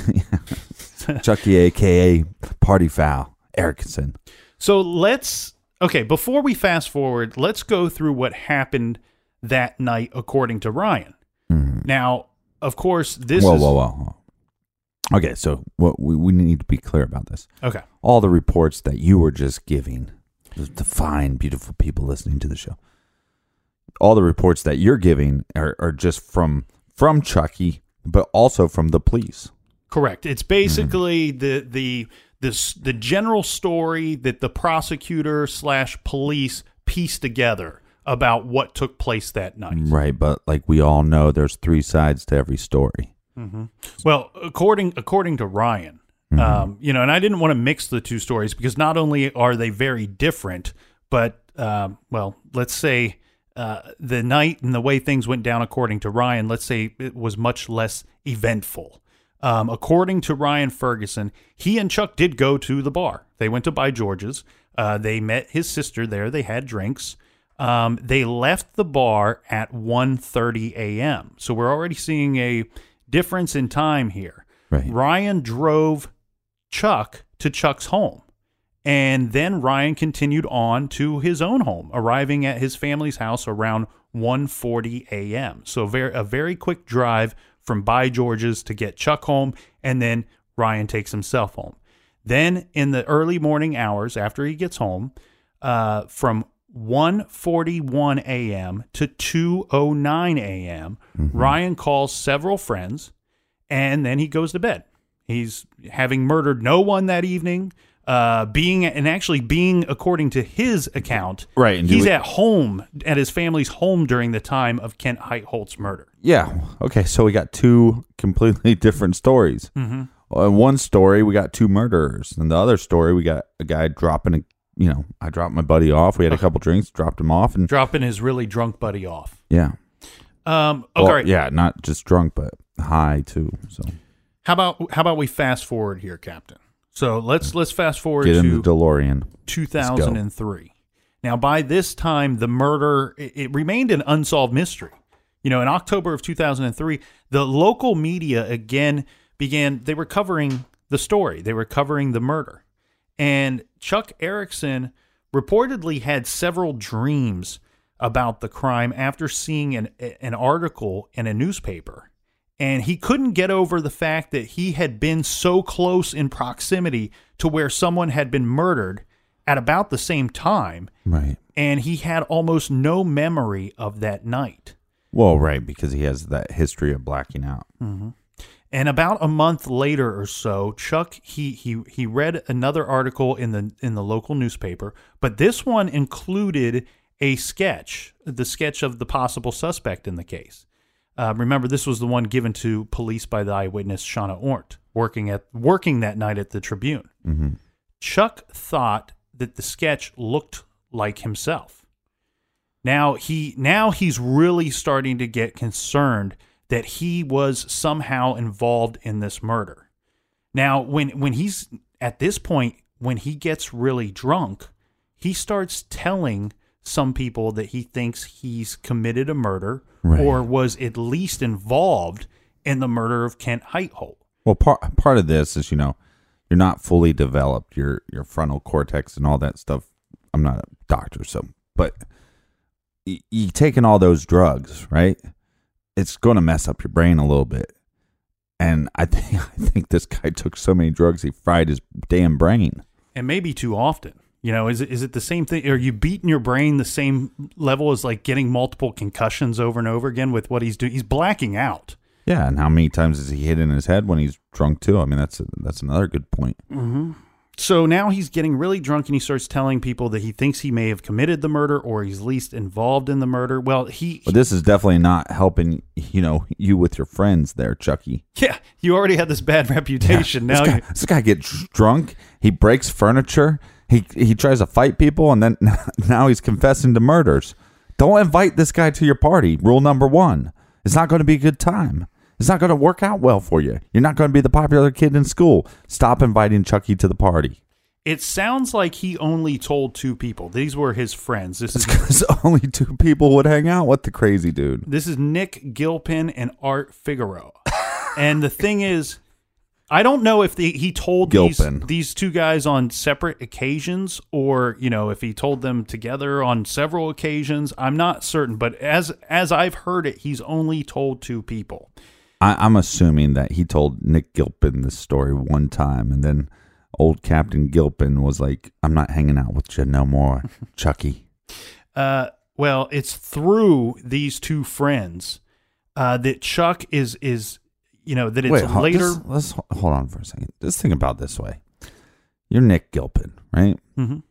Okay. Chucky, aka Party Foul Erickson. So let's okay, before we fast forward, let's go through what happened that night according to Ryan. Now, of course, this whoa, is whoa, whoa, whoa. Okay, so what we, we need to be clear about this. Okay. All the reports that you were just giving, the, the fine, beautiful people listening to the show, all the reports that you're giving are, are just from from Chucky, but also from the police. Correct. It's basically the the this the general story that the prosecutor slash police pieced together about what took place that night. Right, but like we all know, there's three sides to every story. hmm Well, according according to Ryan, um, you know, and I didn't want to mix the two stories because not only are they very different, but um, well, let's say uh, the night and the way things went down, according to Ryan, let's say it was much less eventful. Um, according to Ryan Ferguson, he and Chuck did go to the bar. They went to By George's. Uh, they met his sister there. They had drinks. Um, they left the bar at 1.30 a.m. So we're already seeing a difference in time here. Right. Ryan drove Chuck to Chuck's home. And then Ryan continued on to his own home, arriving at his family's house around 1:40 a.m. So very a very quick drive from By George's to get Chuck home, and then Ryan takes himself home. Then in the early morning hours after he gets home, uh, from 1:41 a.m. to 2:09 a.m., Ryan calls several friends, and then he goes to bed. He's having murdered no one that evening. Uh, being and actually being according to his account, Right, and he's we- at home at his family's home during the time of Kent Heitholt's murder. Yeah. Okay. So we got two completely different stories. Mhm. Uh, In one story, we got two murderers. In the other story, we got a guy dropping a. You know, I dropped my buddy off. We had a couple drinks, dropped him off, and dropping his really drunk buddy off. yeah. Um, Well, okay, Yeah, not just drunk, but high too. So How about how about we fast forward here, Captain? So let's let's fast forward get to the DeLorean. 2003. Now, by this time, the murder it, it remained an unsolved mystery. You know, in October of 2003, the local media again began. They were covering the story. They were covering the murder. And Chuck Erickson reportedly had several dreams about the crime after seeing an, an article in a newspaper. And he couldn't get over the fact that he had been so close in proximity to where someone had been murdered at about the same time. Right. And he had almost no memory of that night. Well, right, because he has that history of blacking out. Mm-hmm. And about a month later or so, Chuck he he he read another article in the in the local newspaper, but this one included a sketch, the sketch of the possible suspect in the case. Uh, remember, this was the one given to police by the eyewitness Shawna Ornt, working at working that night at the Tribune. Mm-hmm. Chuck thought that the sketch looked like himself. Now he now he's really starting to get concerned that he was somehow involved in this murder. Now when when he's at this point when he gets really drunk, he starts telling some people that he thinks he's committed a murder Right. or was at least involved in the murder of Kent Heitholt. Well, part part of this is you know you're not fully developed your your frontal cortex and all that stuff. I'm not a doctor, so but you, you taking all those drugs, right? It's going to mess up your brain a little bit. And I think I think this guy took so many drugs he fried his damn brain. and maybe too often. You know, is it is it the same thing? Are you beating your brain the same level as like getting multiple concussions over and over again with what he's doing? He's blacking out. Yeah, and how many times is he hit in his head when he's drunk too? I mean, that's that's another good point. Mm-hmm. So now he's getting really drunk and he starts telling people that he thinks he may have committed the murder or he's least involved in the murder. Well, he But this is definitely not helping, you know, you with your friends there, Chucky. yeah, you already had this bad reputation. This now guy, you, this guy gets drunk. He breaks furniture. He he tries to fight people, and then now he's confessing to murders. Don't invite this guy to your party. Rule number one: It's not going to be a good time. It's not going to work out well for you. You're not going to be the popular kid in school. Stop inviting Chucky to the party. it sounds like he only told two people. These were his friends. This is Because only two people would hang out with the crazy dude. This is Nick Gilpin and Art Figueroa. and the thing is, I don't know if the, he told these, Gilpin. these two guys on separate occasions or, you know, if he told them together on several occasions. I'm not certain, but as as I've heard it, he's only told two people. I, I'm assuming that he told Nick Gilpin this story one time, and then old Captain Gilpin was like, "I'm not hanging out with you no more, Chucky." Uh, well, it's through these two friends uh, that Chuck is is you know that it's Wait, later. just- let's ho- hold on for a second. Just think about this way: You're Nick Gilpin, right? Mhm.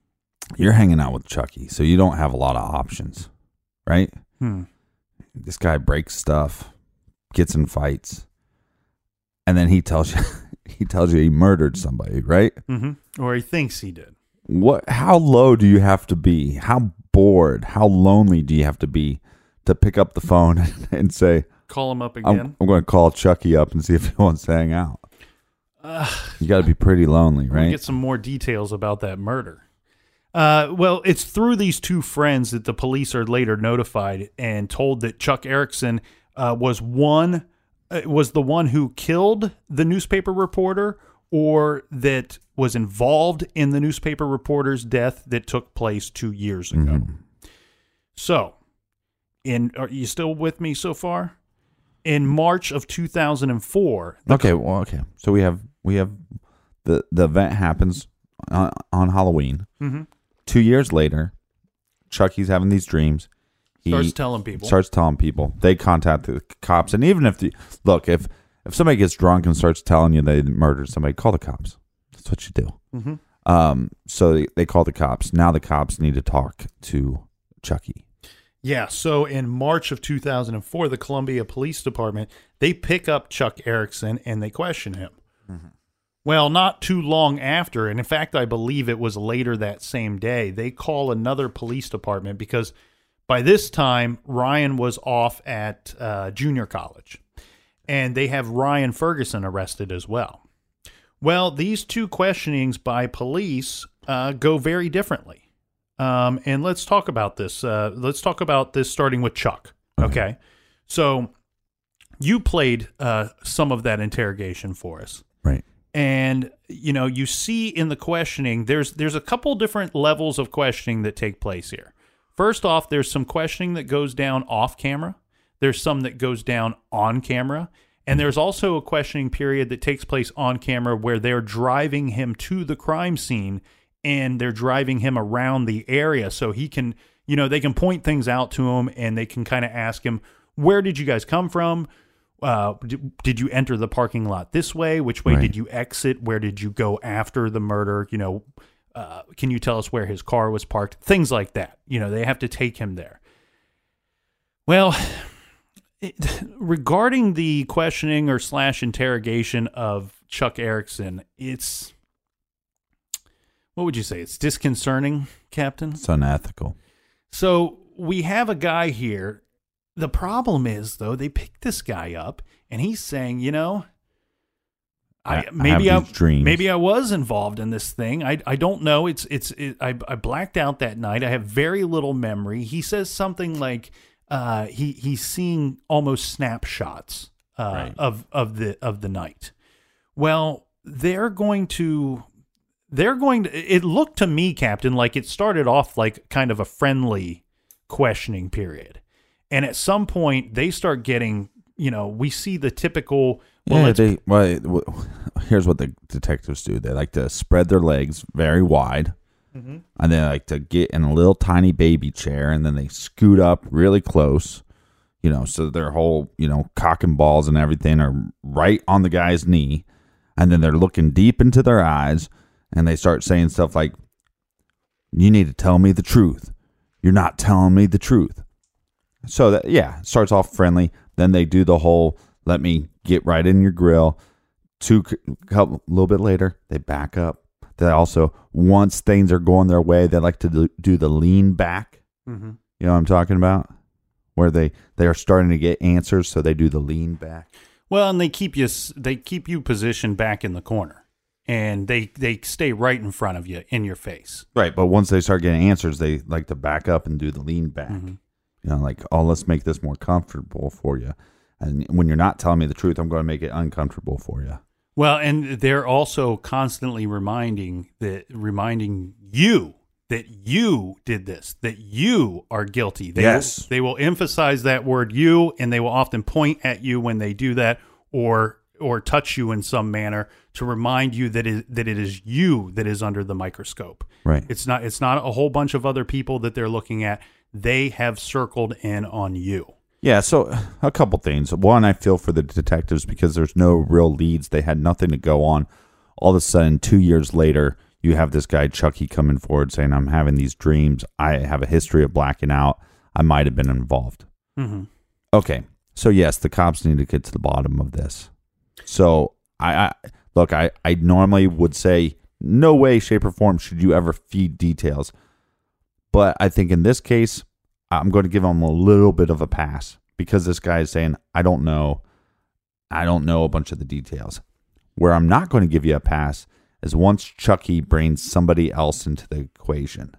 You're hanging out with Chucky, so you don't have a lot of options, right? Hmm. This guy breaks stuff, gets in fights, and then he tells you he tells you he murdered somebody, right? hmm Or he thinks he did. What? How low do you have to be? How bored? How lonely do you have to be to pick up the phone and say, Call him up "I'm, again. I'm going to call Chucky up and see if he wants to hang out"? you got to be pretty lonely, right? Get some more details about that murder. Uh, well, it's through these two friends that the police are later notified and told that Chuck Erickson uh, was one uh, was the one who killed the newspaper reporter, or that was involved in the newspaper reporter's death that took place two years ago. Mm-hmm. So, in are you still with me so far? In March of 2004, Okay, well, okay. So we have we have the the event happens on, on Halloween. Mhm. Two years later, Chucky's having these dreams. He Starts telling people. Starts telling people. They contact the cops, and even if the look if if somebody gets drunk and starts telling you they murdered somebody, call the cops. That's what you do. Mhm. Um. So they, they call the cops. Now the cops need to talk to Chucky. Yeah, so in March of 2004, the Columbia Police Department, they pick up Chuck Erickson and they question him. Well, not too long after, and in fact, I believe it was later that same day, they call another police department because by this time, Ryan was off at uh, junior college. And they have Ryan Ferguson arrested as well. Well, these two questionings by police uh, go very differently. Um, and let's talk about this. Uh, let's talk about this starting with Chuck. Okay. So you played uh, some of that interrogation for us. Right. and you know you see in the questioning there's there's a couple different levels of questioning that take place here. First off, there's some questioning that goes down off camera. There's some that goes down on camera. And there's also a questioning period that takes place on camera where they're driving him to the crime scene and they're driving him around the area so he can, you know, they can point things out to him and they can kind of ask him, where did you guys come from? Uh, did, did you enter the parking lot this way? Which way Right. did you exit? Where did you go after the murder? You know, uh, can you tell us where his car was parked? Things like that. You know, they have to take him there. Well, it, regarding the questioning or slash interrogation of Chuck Erickson, it's what would you say? It's disconcerting, Captain. It's unethical. So we have a guy here. The problem is, though, they picked this guy up, and he's saying, you know, I- I maybe I, dreams. maybe I was involved in this thing. I I don't know. It's it's it, I I blacked out that night. I have very little memory. He says something like uh, he he's seeing almost snapshots uh, Right. of of the of the night. Well, they're going to they're going to it looked to me captain like it started off like kind of a friendly questioning period and at some point they start getting you know we see the typical well yeah, they, well, here's what the detectives do. They like to spread their legs very wide, Mhm. and they like to get in a little tiny baby chair, and then they scoot up really close. You know, so their whole you know cock and balls and everything are right on the guy's knee, and then they're looking deep into their eyes, and they start saying stuff like, "You need to tell me the truth. You're not telling me the truth." So that yeah, it starts off friendly. Then they do the whole let me get right in your grill. Two couple, a little bit later, they back up. They also once things are going their way, they like to do, the lean back. Mhm. You know what I'm talking about? Where they they are starting to get answers, so they do the lean back. well and they keep you they keep you positioned back in the corner and they they stay right in front of you in your face Right, but once they start getting answers, they like to back up and do the lean back. Mm-hmm. You know, like, oh, let's make this more comfortable for you. And when you're not telling me the truth, I'm going to make it uncomfortable for you. Well, and they're also constantly reminding that reminding you that you did this, that you are guilty. They Yes. will, they will emphasize that word "you," and they will often point at you when they do that, or or touch you in some manner to remind you that it, that it is you that is under the microscope. Right. It's not it's not a whole bunch of other people that they're looking at. They have circled in on you. Yeah, so a couple things. One, I feel for the detectives because there's no real leads. They had nothing to go on. All of a sudden, two years later, you have this guy, Chucky, coming forward saying, I'm having these dreams. I have a history of blacking out. I might have been involved. Mhm. Okay. So, yes, the cops need to get to the bottom of this. So, I, I look, I, I normally would say, no way, shape, or form should you ever feed details. But I think in this case, I'm going to give him a little bit of a pass because this guy is saying, I don't know. I don't know a bunch of the details. Where I'm not going to give you a pass is once Chucky brings somebody else into the equation.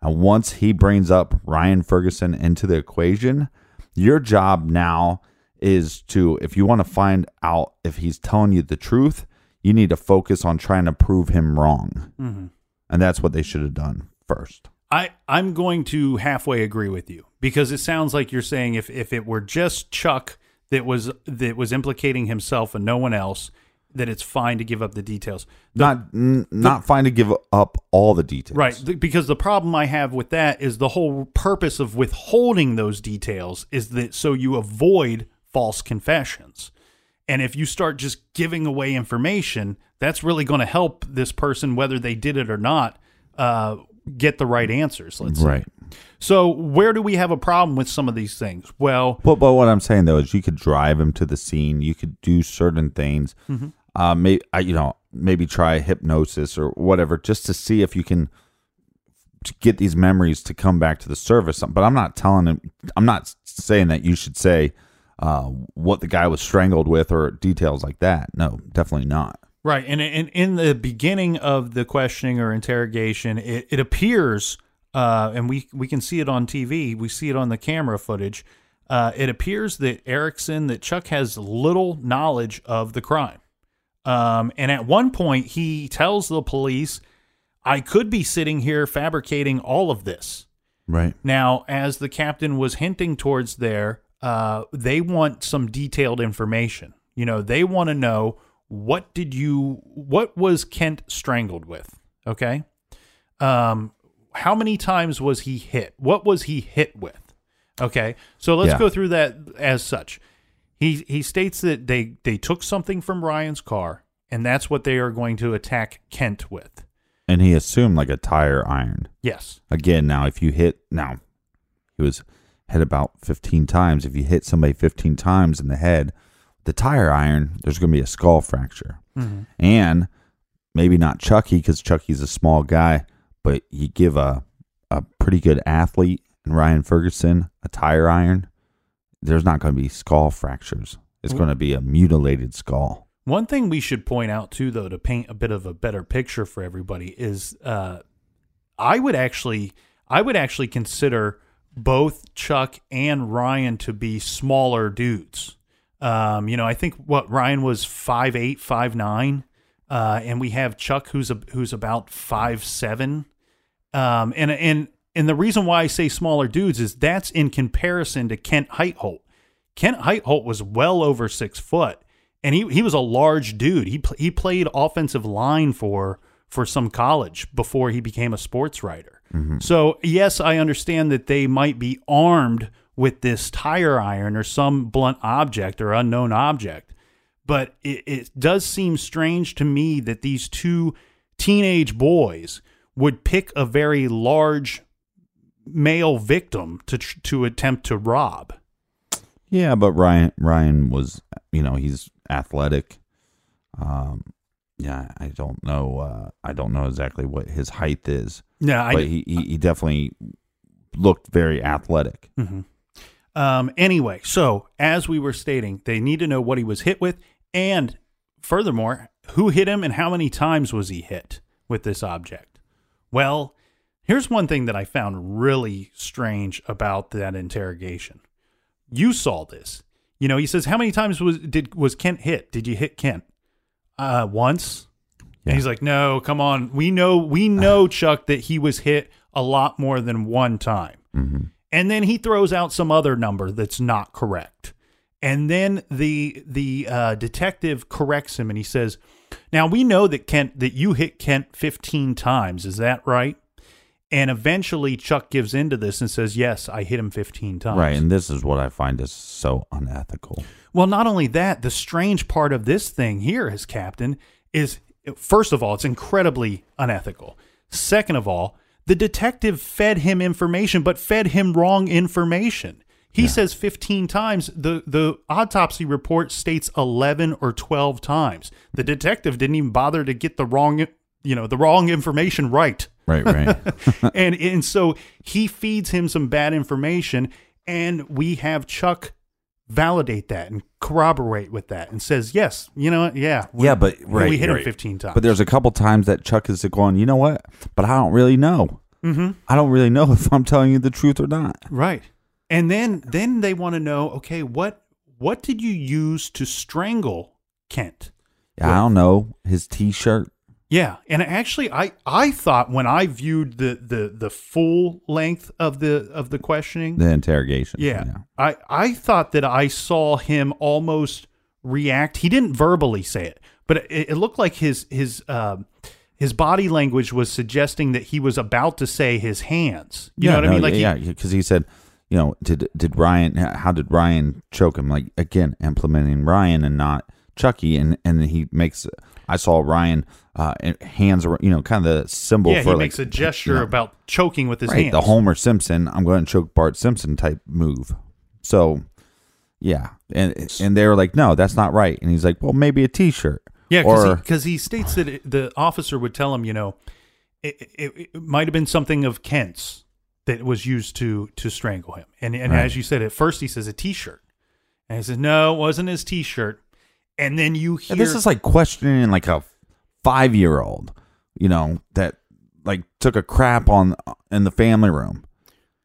And once he brings up Ryan Ferguson into the equation, your job now is to, if you want to find out if he's telling you the truth, you need to focus on trying to prove him wrong. Mhm. And that's what they should have done first. I, I'm going to halfway agree with you because it sounds like you're saying if, if it were just Chuck that was that was implicating himself and no one else, that it's fine to give up the details. not n- not fine to give up all the details. Right. th- Because the problem I have with that is the whole purpose of withholding those details is that so you avoid false confessions. And if you start just giving away information, that's really going to help this person, whether they did it or not, uh, get the right answers. Let's say. Right. So where do we have a problem with some of these things? Well, But but what I'm saying though is you could drive him to the scene. You could do certain things. Mhm. Uh, maybe you know maybe try hypnosis or whatever just to see if you can get these memories to come back to the surface. But I'm not telling him. I'm not saying that you should say uh, what the guy was strangled with or details like that. No, definitely not. Right, and in, in the beginning of the questioning or interrogation, it, it appears, uh, and we we can see it on TV, we see it on the camera footage. Uh, it appears that Erickson, that Chuck has little knowledge of the crime. Um, and at one point, he tells the police, I could be sitting here fabricating all of this. Right. Now, as the captain was hinting towards there, uh, they want some detailed information. You know, they want to know what did you, what was Kent strangled with? Okay. Um, how many times was he hit? What was he hit with? Okay. So let's Yeah. go through that as such. He he states that they they took something from Ryan's car and that's what they are going to attack Kent with. And he assumed like a tire iron. Yes. Again, now if you hit now, he was hit about fifteen times. If you hit somebody fifteen times in the head, the tire iron, there's going to be a skull fracture, Mhm. and maybe not Chucky because Chucky's a small guy, but you give a a pretty good athlete and Ryan Ferguson a tire iron, there's not going to be skull fractures. It's going to be a mutilated skull. One thing we should point out too, though, to paint a bit of a better picture for everybody, is uh, I would actually, I would actually consider both Chuck and Ryan to be smaller dudes. Um, you know, I think what Ryan was five eight, five nine, uh, and we have Chuck who's a, who's about five seven. Um, and and and the reason why I say smaller dudes is that's in comparison to Kent Heitholt. Kent Heitholt was well over six foot, and he he was a large dude. He he played offensive line for for some college before he became a sports writer. So yes, I understand that they might be armed with this tire iron or some blunt object or unknown object, but it, it does seem strange to me that these two teenage boys would pick a very large male victim to to attempt to rob. Yeah, but Ryan Ryan was you know, he's athletic. Um yeah, I don't know uh I don't know exactly what his height is. No, I- but he, he he definitely looked very athletic. hmm Um, anyway, so as we were stating, they need to know what he was hit with, and furthermore, who hit him and how many times was he hit with this object. Well, here's one thing that I found really strange about that interrogation. You saw this. You know, he says, "How many times was did was Kent hit? Did you hit Kent? Uh, once." And he's like, "No, come on. We know, we know, Chuck, that he was hit a lot more than one time." And then he throws out some other number that's not correct. And then the the uh, detective corrects him and he says, "Now we know that Kent that you hit Kent 15 times. Is that right?" And eventually Chuck gives into this and says, "Yes, I hit him 15 times." Right, and this is what I find is so unethical. Well, not only that, the strange part of this thing here, as Captain, is first of all, it's incredibly unethical. Second of all, the detective fed him information, but fed him wrong information. He says 15 times. The, the autopsy report states 11 or 12 times. The detective didn't even bother to get the wrong, you know, the wrong information right. Right, right. and and so he feeds him some bad information, and we have Chuck validate that and corroborate with that, and says, "Yes, you know, what? yeah, we- yeah, but right, we hit him right. 15 times." But there's a couple times that Chuck is going, you know what? But I don't really know. Mhm. I don't really know if I'm telling you the truth or not. right, and then then they want to know, okay, what what did you use to strangle Kent? Yeah, I don't know his T-shirt. Yeah, and actually, I I thought when I viewed the the the full length of the of the questioning, The interrogation. Yeah. I, I thought that I saw him almost react. He didn't verbally say it, but it, it looked like his his uh, his body language was suggesting that he was about to say his hands. You know what I mean? Like he- yeah, because he said, you know, did did Ryan? How did Ryan choke him? Like again, implementing Ryan and not Chucky, and and he makes. I saw Ryan uh, hands, you know, kind of the symbol. yeah, for he like, makes a gesture you know, about choking with his right, hands. the Homer Simpson. I'm going to choke Bart Simpson type move. So, yeah, and and they were like, no, that's not right. And he's like, well, maybe a T-shirt. Yeah, because he, he states that it, the officer would tell him, you know, it, it, it might have been something of Kent's that was used to to strangle him. And and Right. as you said, at first he says a T-shirt, and he says no, it wasn't his T-shirt. And then you hear And this is like questioning like a five year old, you know, that like took a crap on uh, in the family room.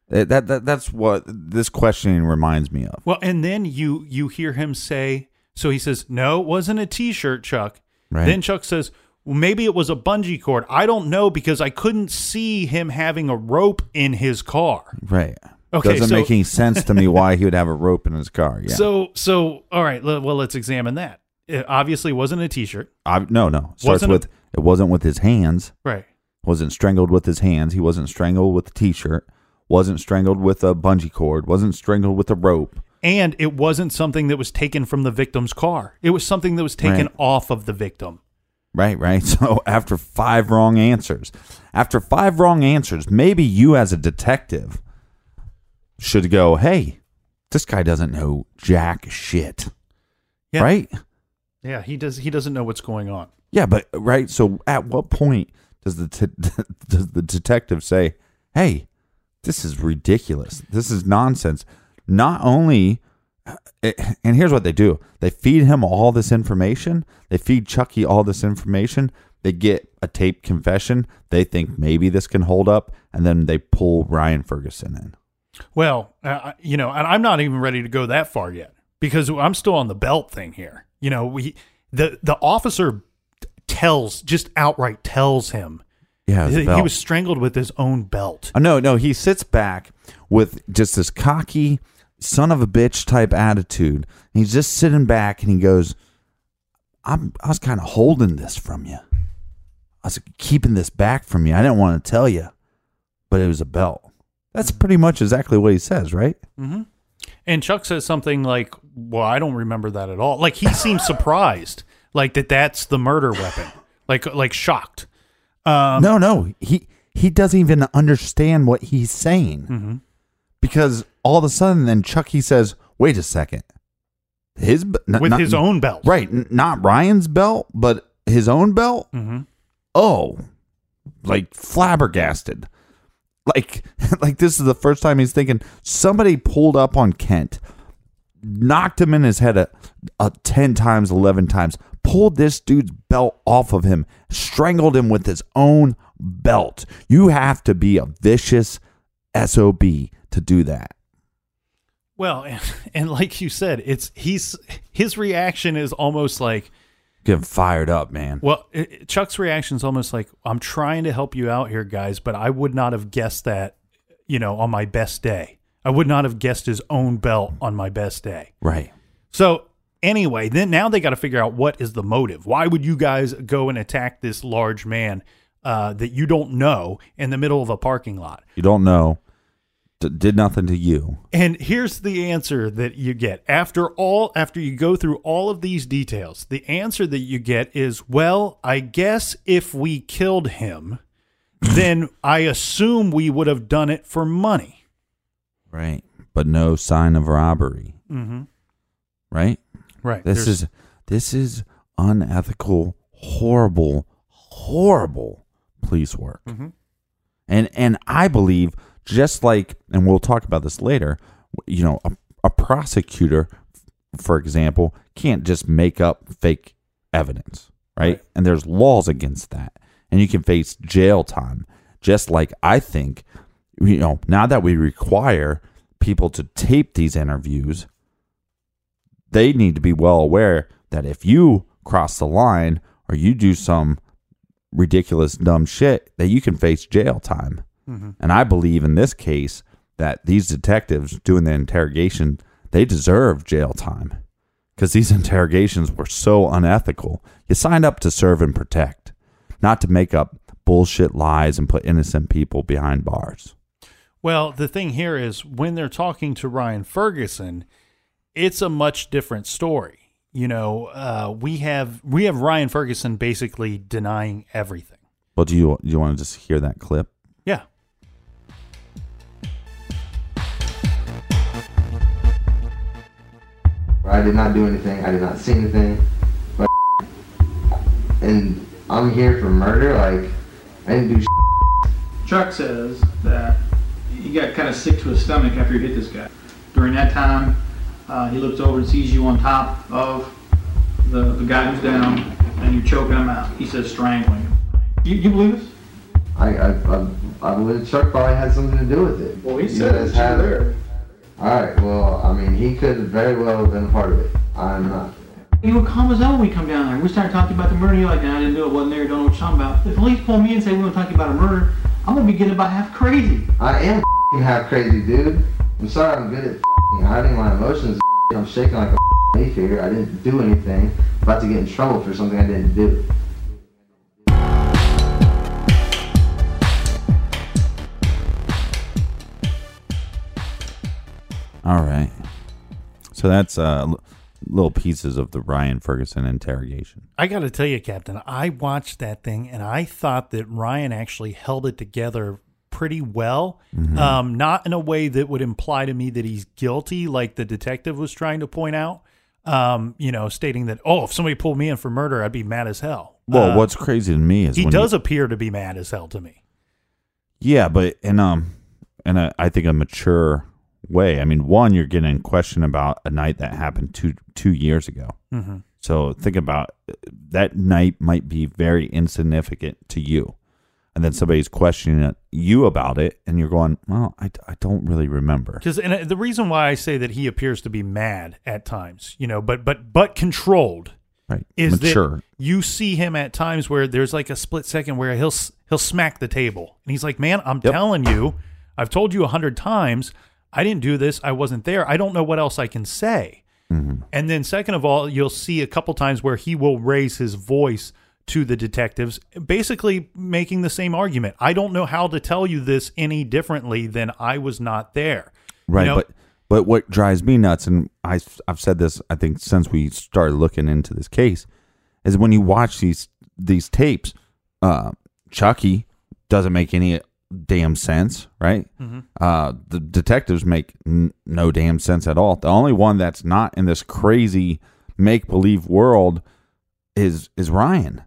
That, that that that's what this questioning reminds me of. well, and then you you hear him say, so he says no, it wasn't a T-shirt, Chuck. Right. Then Chuck says, well, maybe it was a bungee cord. I don't know because I couldn't see him having a rope in his car. Right. Okay, Doesn't so- make any sense to me why he would have a rope in his car. Yeah. So, so all right. Well, let's examine that. It obviously wasn't a T-shirt. I, no, no. Starts Wasn't a- with it wasn't with his hands. Right. Wasn't strangled with his hands. He wasn't strangled with a t-shirt. Wasn't strangled with a bungee cord. Wasn't strangled with a rope. And it wasn't something that was taken from the victim's car. It was something that was taken Right. off of the victim. Right, right. So after five wrong answers, after five wrong answers, maybe you as a detective should go, "Hey, this guy doesn't know jack shit." Yeah. Right? Yeah, he does. He doesn't know what's going on. Yeah, but right. So at what point does the t- does the detective say, "Hey, this is ridiculous. This is nonsense." Not only, uh, eh, and here's what they do: they feed him all this information. They feed Chucky all this information. They get a tape confession. They think maybe this can hold up, and then they pull Ryan Ferguson in. Well, uh, you know, and I'm not even ready to go that far yet because I'm still on the belt thing here. You know, we the the officer tells just outright tells him Yeah, he, he was strangled with his own belt. Oh, no, no, he sits back with just this cocky son of a bitch type attitude. And he's just sitting back and he goes, I'm I was kind of holding this from you. I was keeping this back from you. I didn't want to tell you, but it was a belt. That's pretty much exactly what he says, right? hmm And Chuck says something like, "Well, I don't remember that at all." Like he seems surprised, like that that's the murder weapon, like like shocked. Um, no, no, he he doesn't even understand what he's saying Mhm. because all of a sudden, then Chucky says, "Wait a second, his n- With not- his own belt. right? n- Not Ryan's belt, but his own belt." Mhm. Oh, like flabbergasted. Like, like this is the first time he's thinking somebody pulled up on Kent, knocked him in his head a, a ten times, eleven times, pulled this dude's belt off of him, strangled him with his own belt. You have to be a vicious sob to do that. Well, and, and like you said, it's he's his reaction is almost like, Getting fired up, man. well, it- Chuck's reaction is almost like, "I'm trying to help you out here, guys, but I would not have guessed that, you know, on my best day. I would not have guessed his own belt on my best day." Right. So anyway, then now they got to figure out what is the motive. Why would you guys go and attack this large man uh, that you don't know in the middle of a parking lot? You don't know. Did nothing to you. And here's the answer that you get after all. After you go through all of these details, the answer that you get is, "Well, I guess if we killed him, then I assume we would have done it for money." Right. But no sign of robbery. Mm-hmm. Right. Right. This There's- is this is unethical, horrible, horrible police work. Mhm. And and I believe just like and we'll talk about this later, you know, a, a prosecutor for example can't just make up fake evidence, right? And there's laws against that. And you can face jail time. Just like I think you know, now that we require people to tape these interviews, they need to be well aware that if you cross the line or you do some ridiculous dumb shit that you can face jail time. Mhm. And I believe in this case that these detectives doing the interrogation, they deserve jail time because these interrogations were so unethical. You signed up to serve and protect, not to make up bullshit lies and put innocent people behind bars. Well, the thing here is when they're talking to Ryan Ferguson, it's a much different story. You know, uh, we have we have Ryan Ferguson basically denying everything. Well, do you do you want to just hear that clip? Yeah. I did not do anything. I did not see anything. But and I'm here for murder. Like I didn't do. Chuck says that he got kind of sick to his stomach after he hit this guy. During that time, uh, he looks over and sees you on top of the, the guy who's down, and you're choking him out. He says strangling him. You, you believe this? I I, I, I believe Chuck probably had something to do with it. Well, he You said guys that you were there. All right. Well, I mean, he could very well have been a part of it. I'm not. You were calm as hell when we come down there. We started talking about the murder. You're like, nah, I didn't do it. Wasn't there. Don't know what you're talking about. The police pull me and say we want to talk about a murder. I'm gonna be getting about half crazy. I am f***ing half crazy, dude. I'm sorry I'm good at f***ing hiding my emotions. I'm shaking like a f***ing hay fever. I didn't do anything. I'm about to get in trouble for something I didn't do. All right. So that's uh, l- little pieces of the Ryan Ferguson interrogation. I got to tell you, Captain, I watched that thing and I thought that Ryan actually held it together pretty well. Mhm. Um, not in a way that would imply to me that he's guilty, like the detective was trying to point out. Um, you know, stating that, oh, if somebody pulled me in for murder, I'd be mad as hell. Well, Uh, what's crazy to me is he does appear to be mad as hell to me. Yeah, but and um, in a I think a mature way. I mean, one, you're getting a question about a night that happened two two years ago. Mhm. So think about that night might be very insignificant to you, and then somebody's questioning you about it, and you're going, "Well, I, I don't really remember." Because and uh, the reason why I say that he appears to be mad at times, you know, but but but controlled, Right, is mature. that you see him at times where there's like a split second where he'll he'll smack the table and he's like, "Man, I'm telling you, I've told you a hundred times, I didn't do this, I wasn't there, I don't know what else I can say." Mm-hmm. And then second of all, you'll see a couple times where he will raise his voice to the detectives, basically making the same argument. I don't know how to tell you this any differently than I was not there. You Right, know, but but what drives me nuts, and I I've said this I think since we started looking into this case, is when you watch these these tapes, uh, Chucky doesn't make any damn sense, right? Mhm. Uh, the detectives make n- no damn sense at all. The only one that's not in this crazy make believe world is is Ryan.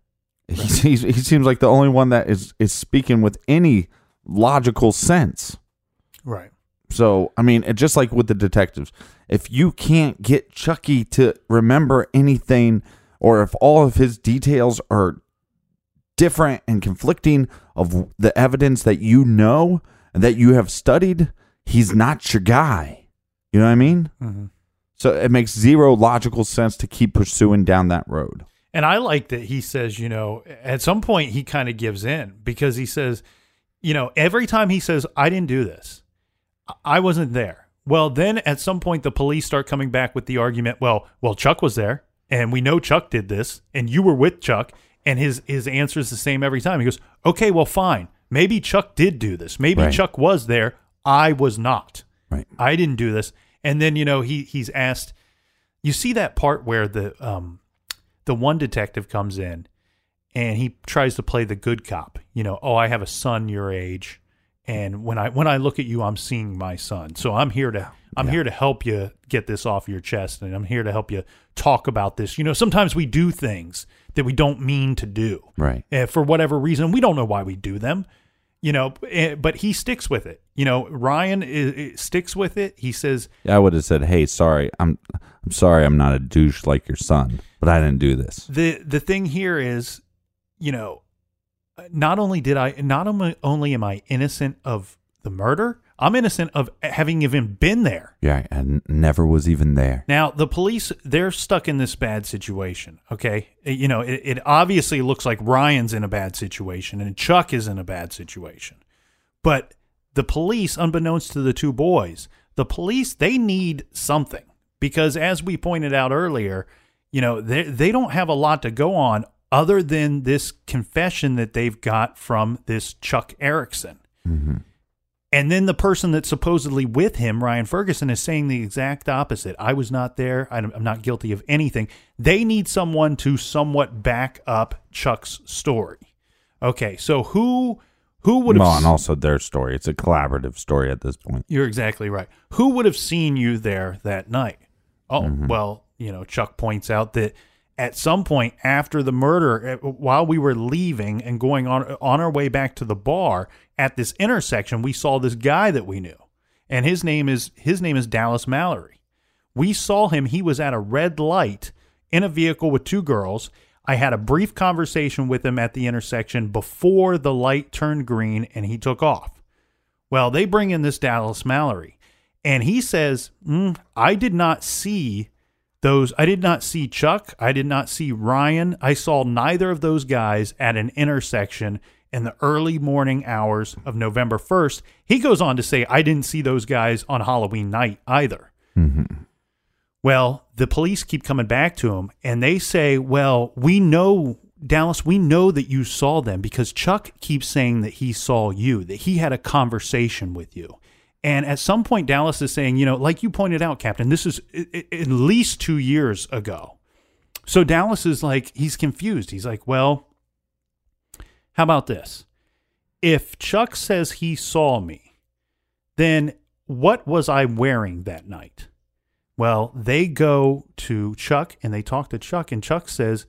He's, he's, he seems like the only one that is is speaking with any logical sense. Right. So, I mean, it, just like with the detectives, if you can't get Chucky to remember anything, or if all of his details are different and conflicting of the evidence that you know and that you have studied, he's not your guy. You know what I mean? Mhm. So it makes zero logical sense to keep pursuing down that road. And I like that he says, you know, at some point he kind of gives in because he says, you know, every time he says, I didn't do this, I wasn't there. Well, then at some point the police start coming back with the argument, well, well, Chuck was there and we know Chuck did this and you were with Chuck and his his answer is the same every time. He goes, "Okay, well fine. Maybe Chuck did do this. Maybe Right. Chuck was there. I was not. Right. I didn't do this." And then, you know, he he's asked you see that part where the um the one detective comes in and he tries to play the good cop. You know, oh, I have a son your age, and when I when I look at you, I'm seeing my son. So I'm here to I'm here to help you get this off your chest, and I'm here to help you talk about this. You know, sometimes we do things that we don't mean to do, Right. eh, for whatever reason. We don't know why we do them. You know, eh, but he sticks with it. You know, Ryan is, is- sticks with it. He says, I would have said, "Hey, sorry, I'm I'm sorry, I'm not a douche like your son, but I didn't do this." the the thing here is, you know, not only did I not only only am I innocent of the murder, I'm innocent of having even been there. Yeah, and never was even there. Now the police they're stuck in this bad situation. Okay, you know it, it obviously looks like Ryan's in a bad situation and Chuck is in a bad situation, but the police, unbeknownst to the two boys, the police they need something because as we pointed out earlier, you know they they don't have a lot to go on other than this confession that they've got from this Chuck Erickson. Mm-hmm. And then the person that's supposedly with him, Ryan Ferguson, is saying the exact opposite. I was not there. I'm I'm not guilty of anything. They need someone to somewhat back up Chuck's story. Okay, so who who would have Well, and also their story. It's a collaborative story at this point. you're exactly right. Who would have seen you there that night? Oh, mm-hmm. well, you know, Chuck points out that at some point after the murder, eh, while we were leaving and going on on our way back to the bar at this intersection, we saw this guy that we knew, and his name is his name is Dallas Mallory. We saw him. He was at a red light in a vehicle with two girls. I had a brief conversation with him at the intersection before the light turned green and he took off. Well, they bring in this Dallas Mallory, and he says, "Mm, I did not see those I did not see Chuck, I did not see Ryan. I saw neither of those guys at an intersection in the early morning hours of November 1st. He goes on to say I didn't see those guys on Halloween night either. Mm-hmm. Well, the police keep coming back to him and they say, "Well, we know Dallas, we know that you saw them because Chuck keeps saying that he saw you, that he had a conversation with you." And at some point, Dallas is saying, you know, like you pointed out, Captain, this is at least two years ago. So Dallas is like, he's confused. He's like, well, how about this? If Chuck says he saw me, then what was I wearing that night? Well, they go to Chuck and they talk to Chuck, and Chuck says,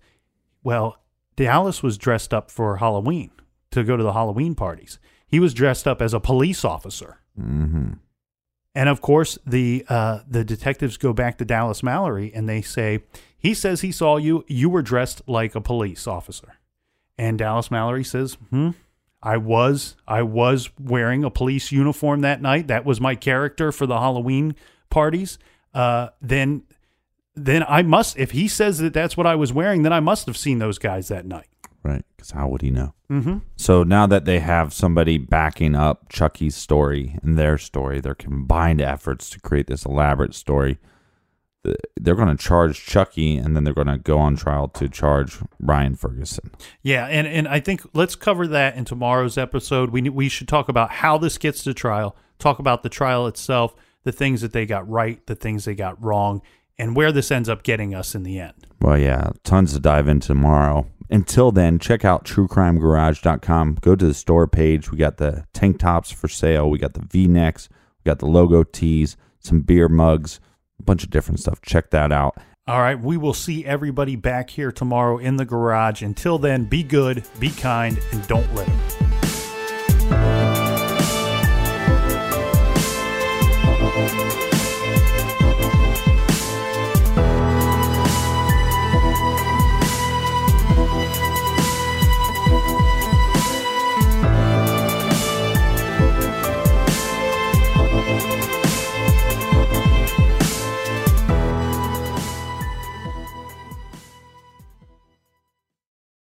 well, Dallas was dressed up for Halloween to go to the Halloween parties. He was dressed up as a police officer. Mm-hmm. And of course, the uh, the detectives go back to Dallas Mallory and they say, "He says he saw you. You were dressed like a police officer." And Dallas Mallory says, "Hmm, I was. I was wearing a police uniform that night. That was my character for the Halloween parties. Uh, then, then I must. If he says that that's what I was wearing, then I must have seen those guys that night." Right. Because how would he know? Mm-hmm. So now that they have somebody backing up Chucky's story and their story, their combined efforts to create this elaborate story, they're going to charge Chucky and then they're going to go on trial to charge Ryan Ferguson. Yeah, and, and I think let's cover that in tomorrow's episode. We we should talk about how this gets to trial, talk about the trial itself, the things that they got right, the things they got wrong, and where this ends up getting us in the end. Well, yeah, tons to dive into tomorrow. Until then, check out truecrimegarage.com. Go to the store page. We got the tank tops for sale. We got the V necks. We got the logo tees, some beer mugs, a bunch of different stuff. Check that out. All right, we will see everybody back here tomorrow in the garage. Until then, be good, be kind, and don't litter.